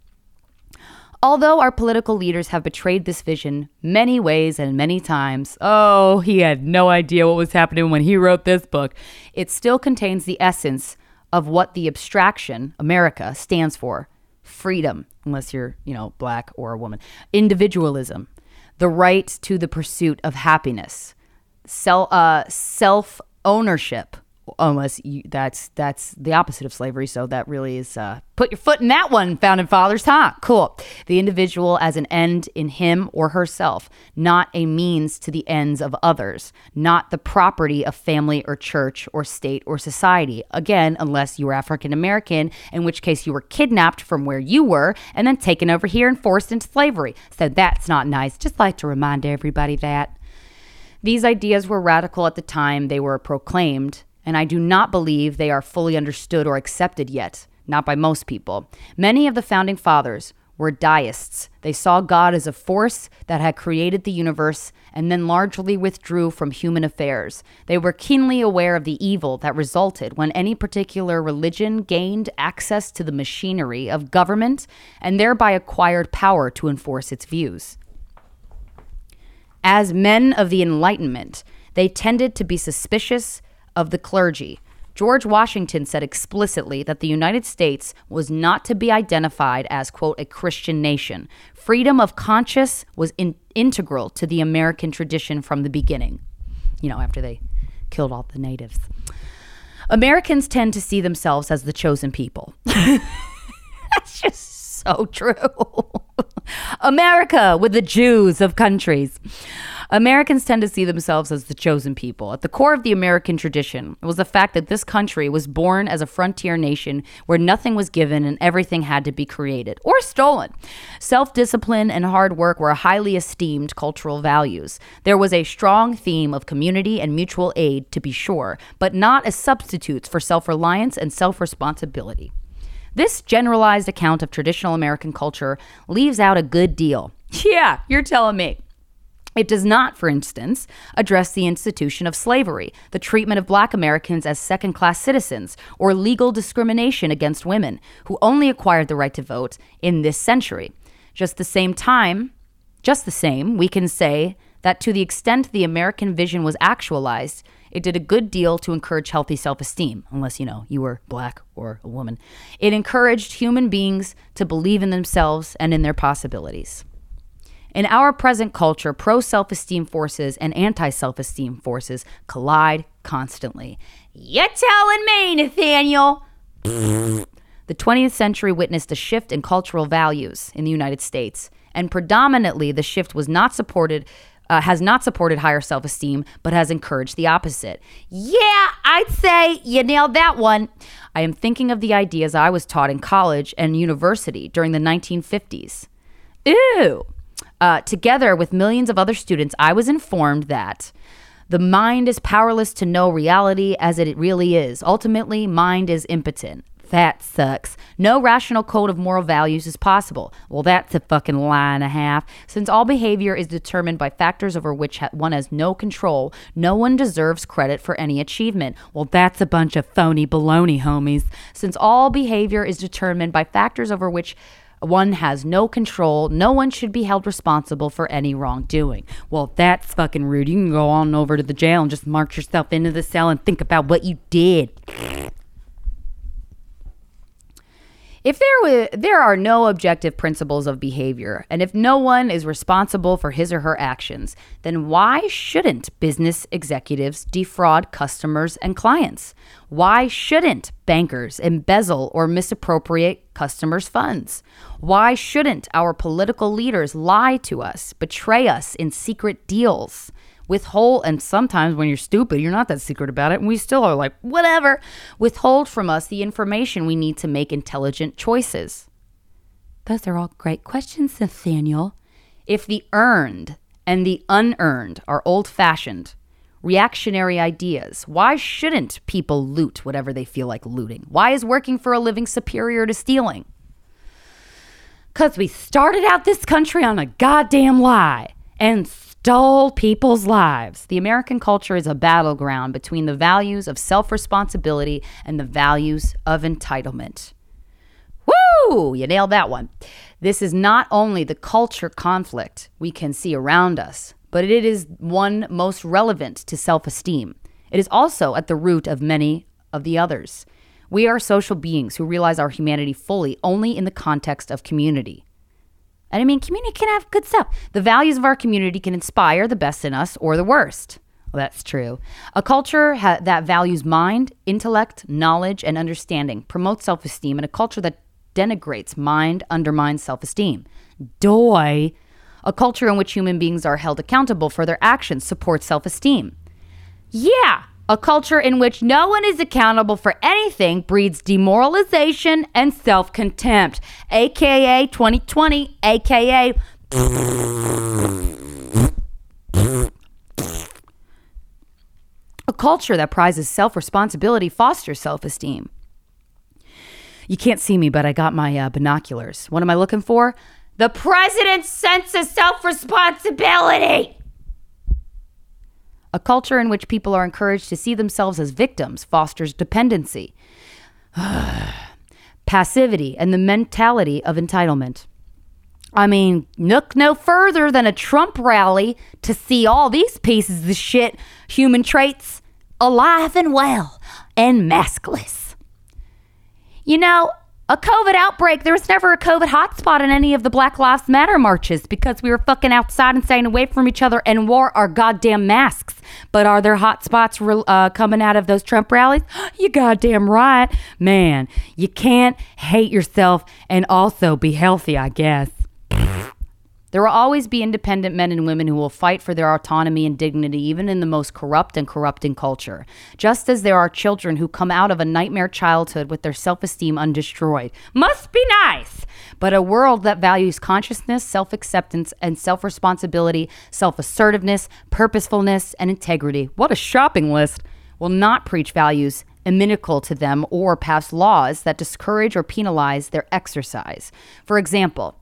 Although our political leaders have betrayed this vision many ways and many times, oh, he had no idea what was happening when he wrote this book, it still contains the essence of what the abstraction, America, stands for. Freedom, unless you're, you know, black or a woman, individualism, the right to the pursuit of happiness, self, uh, ownership, almost you, that's that's the opposite of slavery. So that really is uh, put your foot in that one founding fathers huh? Cool. The individual as an end in him or herself not a means to the ends of others not the property of family or church or state or society. Again unless you were african american in which case you were kidnapped from where you were and then taken over here and forced into slavery. So that's not nice. Just like to remind everybody that these ideas were radical at the time they were proclaimed and I do not believe they are fully understood or accepted yet, not by most people. Many of the founding fathers were deists. They saw God as a force that had created the universe and then largely withdrew from human affairs. They were keenly aware of the evil that resulted when any particular religion gained access to the machinery of government and thereby acquired power to enforce its views. As men of the Enlightenment, they tended to be suspicious of the clergy. George Washington said explicitly that the United States was not to be identified as, quote, a Christian nation. Freedom of conscience was in- integral to the American tradition from the beginning, you know, after they killed all the natives. Americans tend to see themselves as the chosen people. <laughs> That's just so true. <laughs> America with the Jews of countries. Americans tend to see themselves as the chosen people. At the core of the American tradition was the fact that this country was born as a frontier nation where nothing was given and everything had to be created or stolen. Self discipline and hard work were highly esteemed cultural values. There was a strong theme of community and mutual aid, to be sure, but not as substitutes for self reliance and self responsibility. This generalized account of traditional American culture leaves out a good deal. <laughs> Yeah, you're telling me. It does not, for instance, address the institution of slavery, the treatment of black Americans as second class citizens, or legal discrimination against women, who only acquired the right to vote in this century. Just the same time, just the same, we can say that to the extent the American vision was actualized, it did a good deal to encourage healthy self esteem, unless, you know, you were black or a woman. It encouraged human beings to believe in themselves and in their possibilities. In our present culture, pro self esteem forces and anti self esteem forces collide constantly. You're telling me, Nathaniel. the 20th century witnessed a shift in cultural values in the United States, and predominantly the shift was not supported. Uh, has not supported higher self esteem, but has encouraged the opposite. Yeah, I'd say you nailed that one. I am thinking of the ideas I was taught in college and university during the 1950s. Ew, uh, together with millions of other students, I was informed that the mind is powerless to know reality as it really is. Ultimately, mind is impotent. That sucks. No rational code of moral values is possible. Well, that's a fucking lie and a half. Since all behavior is determined by factors over which one has no control, no one deserves credit for any achievement. Well, that's a bunch of phony baloney, homies. Since all behavior is determined by factors over which one has no control. No one should be held responsible for any wrongdoing. Well, that's fucking rude. You can go on over to the jail and just march yourself into the cell and think about what you did. If there were, there are no objective principles of behavior, and if no one is responsible for his or her actions, then why shouldn't business executives defraud customers and clients? Why shouldn't bankers embezzle or misappropriate customers' funds? Why shouldn't our political leaders lie to us, betray us in secret deals? Withhold and sometimes when you're stupid you're not that secret about it and we still are like whatever. Withhold from us the information we need to make intelligent choices. Those are all great questions nathaniel. If the earned and the unearned are old fashioned reactionary ideas why shouldn't people loot whatever they feel like looting? Why is working for a living superior to stealing? Because we started out this country on a goddamn lie and stole people's lives. The American culture is a battleground between the values of self responsibility and the values of entitlement. Woo! You nailed that one. This is not only the culture conflict we can see around us, but it is one most relevant to self esteem. It is also at the root of many of the others. We are social beings who realize our humanity fully only in the context of community. And I mean, community can have good stuff. The values of our community can inspire the best in us or the worst. Well, that's true. A culture ha- that values mind, intellect, knowledge, and understanding promotes self esteem, and a culture that denigrates mind undermines self esteem. Doi. A culture in which human beings are held accountable for their actions supports self esteem. Yeah, a culture in which no one is accountable for anything breeds demoralization and self contempt, aka 2020, aka. A culture that prizes self responsibility fosters self esteem. You can't see me, but I got my uh, binoculars. What am I looking for? The president's sense of self responsibility. A culture in which people are encouraged to see themselves as victims fosters dependency, <sighs> passivity, and the mentality of entitlement. I mean, look no further than a Trump rally to see all these pieces of shit, human traits, alive and well and maskless. You know, a COVID outbreak. There was never a COVID hotspot in any of the Black Lives Matter marches because we were fucking outside and staying away from each other and wore our goddamn masks. But are there hotspots uh, coming out of those Trump rallies? <gasps> You goddamn right. Man, you can't hate yourself and also be healthy, I guess. There will always be independent men and women who will fight for their autonomy and dignity, even in the most corrupt and corrupting culture. Just as there are children who come out of a nightmare childhood with their self esteem undestroyed. Must be nice! But a world that values consciousness, self acceptance, and self responsibility, self assertiveness, purposefulness, and integrity. What a shopping list! Will not preach values inimical to them or pass laws that discourage or penalize their exercise. For example,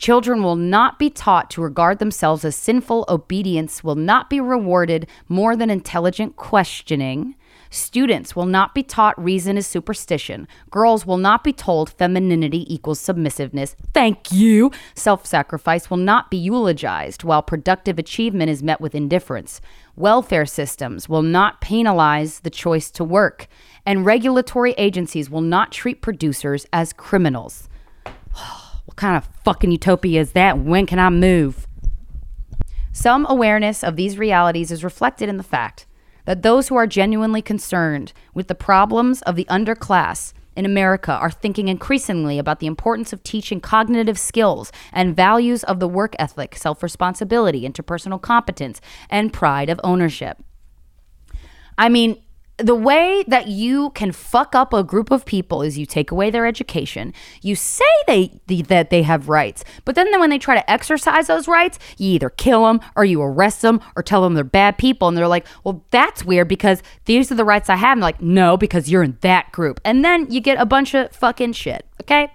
Children will not be taught to regard themselves as sinful. Obedience will not be rewarded more than intelligent questioning. Students will not be taught reason is superstition. Girls will not be told femininity equals submissiveness. Thank you. Self sacrifice will not be eulogized, while productive achievement is met with indifference. Welfare systems will not penalize the choice to work, and regulatory agencies will not treat producers as criminals. <sighs> Oh. Kind of fucking utopia is that? When can I move? Some awareness of these realities is reflected in the fact that those who are genuinely concerned with the problems of the underclass in America are thinking increasingly about the importance of teaching cognitive skills and values of the work ethic, self responsibility, interpersonal competence, and pride of ownership. I mean, the way that you can fuck up a group of people is you take away their education. You say they, that they have rights, but then when they try to exercise those rights, you either kill them or you arrest them or tell them they're bad people, and they're like, "Well, that's weird because these are the rights I have." And like, "No, because you're in that group," and then you get a bunch of fucking shit. Okay,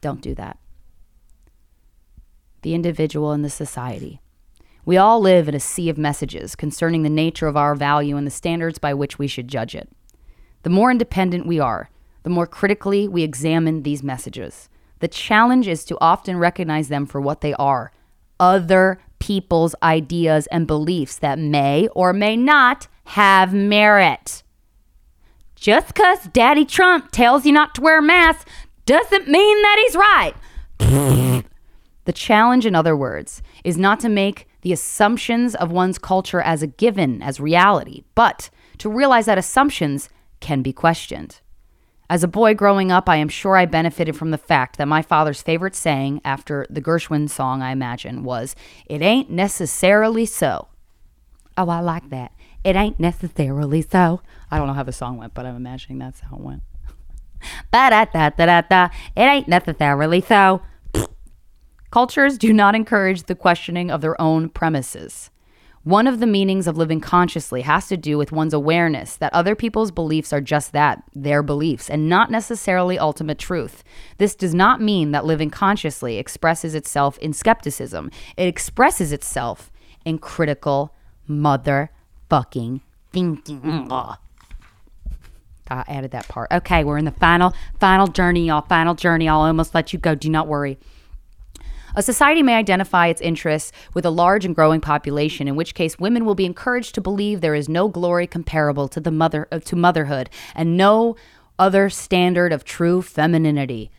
don't do that. The individual and the society. We all live in a sea of messages concerning the nature of our value and the standards by which we should judge it. The more independent we are, the more critically we examine these messages. The challenge is to often recognize them for what they are other people's ideas and beliefs that may or may not have merit. Just because Daddy Trump tells you not to wear a mask doesn't mean that he's right. <laughs> the challenge, in other words, is not to make the assumptions of one's culture as a given, as reality, but to realize that assumptions can be questioned. As a boy growing up, I am sure I benefited from the fact that my father's favorite saying after the Gershwin song, I imagine, was, It ain't necessarily so. Oh, I like that. It ain't necessarily so. I don't know how the song went, but I'm imagining that's how it went. ba da da da da da. It ain't necessarily so. Cultures do not encourage the questioning of their own premises. One of the meanings of living consciously has to do with one's awareness that other people's beliefs are just that, their beliefs, and not necessarily ultimate truth. This does not mean that living consciously expresses itself in skepticism. It expresses itself in critical motherfucking thinking. I added that part. Okay, we're in the final, final journey, y'all. Final journey. I'll almost let you go. Do not worry. A society may identify its interests with a large and growing population, in which case women will be encouraged to believe there is no glory comparable to the mother uh, to motherhood and no other standard of true femininity.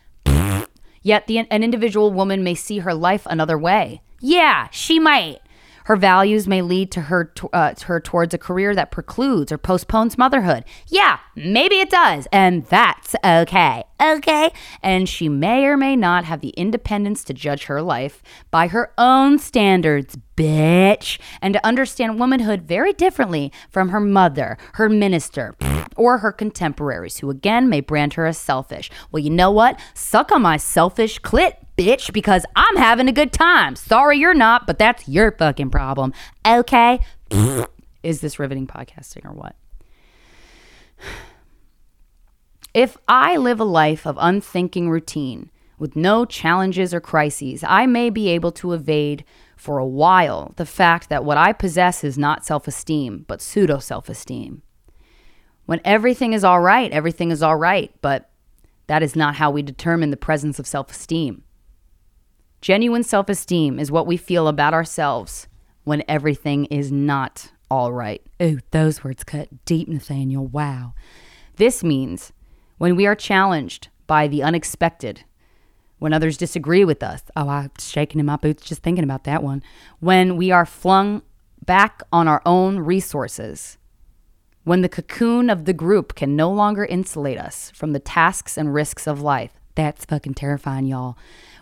Yet the, an individual woman may see her life another way. Yeah, she might. Her values may lead to her uh, her towards a career that precludes or postpones motherhood. Yeah, maybe it does, and that's okay. Okay, and she may or may not have the independence to judge her life by her own standards, bitch, and to understand womanhood very differently from her mother, her minister, or her contemporaries, who again may brand her as selfish. Well, you know what? Suck on my selfish clit, bitch, because I'm having a good time. Sorry you're not, but that's your fucking problem. Okay? <sighs> Is this riveting podcasting or what? <sighs> If I live a life of unthinking routine with no challenges or crises, I may be able to evade for a while the fact that what I possess is not self esteem, but pseudo self esteem. When everything is all right, everything is all right, but that is not how we determine the presence of self esteem. Genuine self esteem is what we feel about ourselves when everything is not all right. Ooh, those words cut deep, Nathaniel. Wow. This means when we are challenged by the unexpected, when others disagree with us. Oh, I'm shaking in my boots just thinking about that one. When we are flung back on our own resources, when the cocoon of the group can no longer insulate us from the tasks and risks of life. That's fucking terrifying, y'all.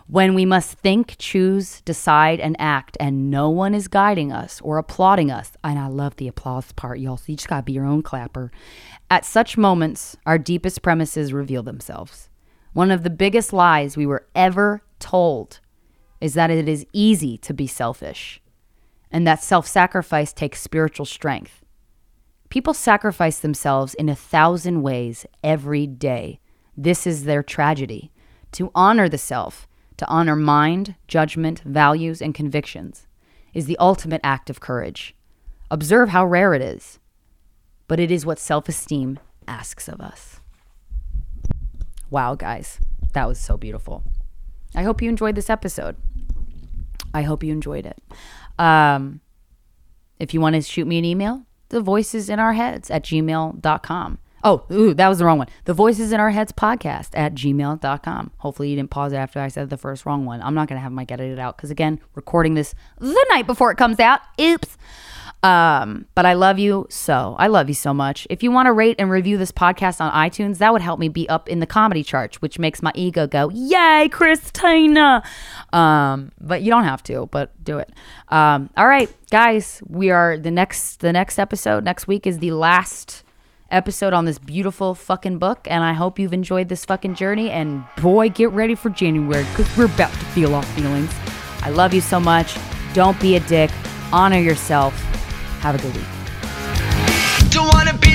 When we must think, choose, decide, and act, and no one is guiding us or applauding us. And I love the applause part, y'all. So you just gotta be your own clapper. At such moments, our deepest premises reveal themselves. One of the biggest lies we were ever told is that it is easy to be selfish and that self sacrifice takes spiritual strength. People sacrifice themselves in a thousand ways every day. This is their tragedy. To honor the self, to honor mind, judgment, values, and convictions, is the ultimate act of courage. Observe how rare it is, but it is what self esteem asks of us. Wow, guys, that was so beautiful. I hope you enjoyed this episode. I hope you enjoyed it. Um, if you want to shoot me an email, the voices in our heads at gmail.com. Oh, ooh, that was the wrong one. The Voices in Our Heads podcast at gmail.com. Hopefully, you didn't pause after I said the first wrong one. I'm not going to have Mike edit it out because, again, recording this the night before it comes out. Oops. Um, but I love you so. I love you so much. If you want to rate and review this podcast on iTunes, that would help me be up in the comedy charts, which makes my ego go, Yay, Krystyna. Um, but you don't have to, but do it. Um, all right, guys, we are the next the next episode next week is the last episode on this beautiful fucking book and I hope you've enjoyed this fucking journey and boy get ready for January cuz we're about to feel our feelings. I love you so much. Don't be a dick. Honor yourself. Have a good week. Don't wanna be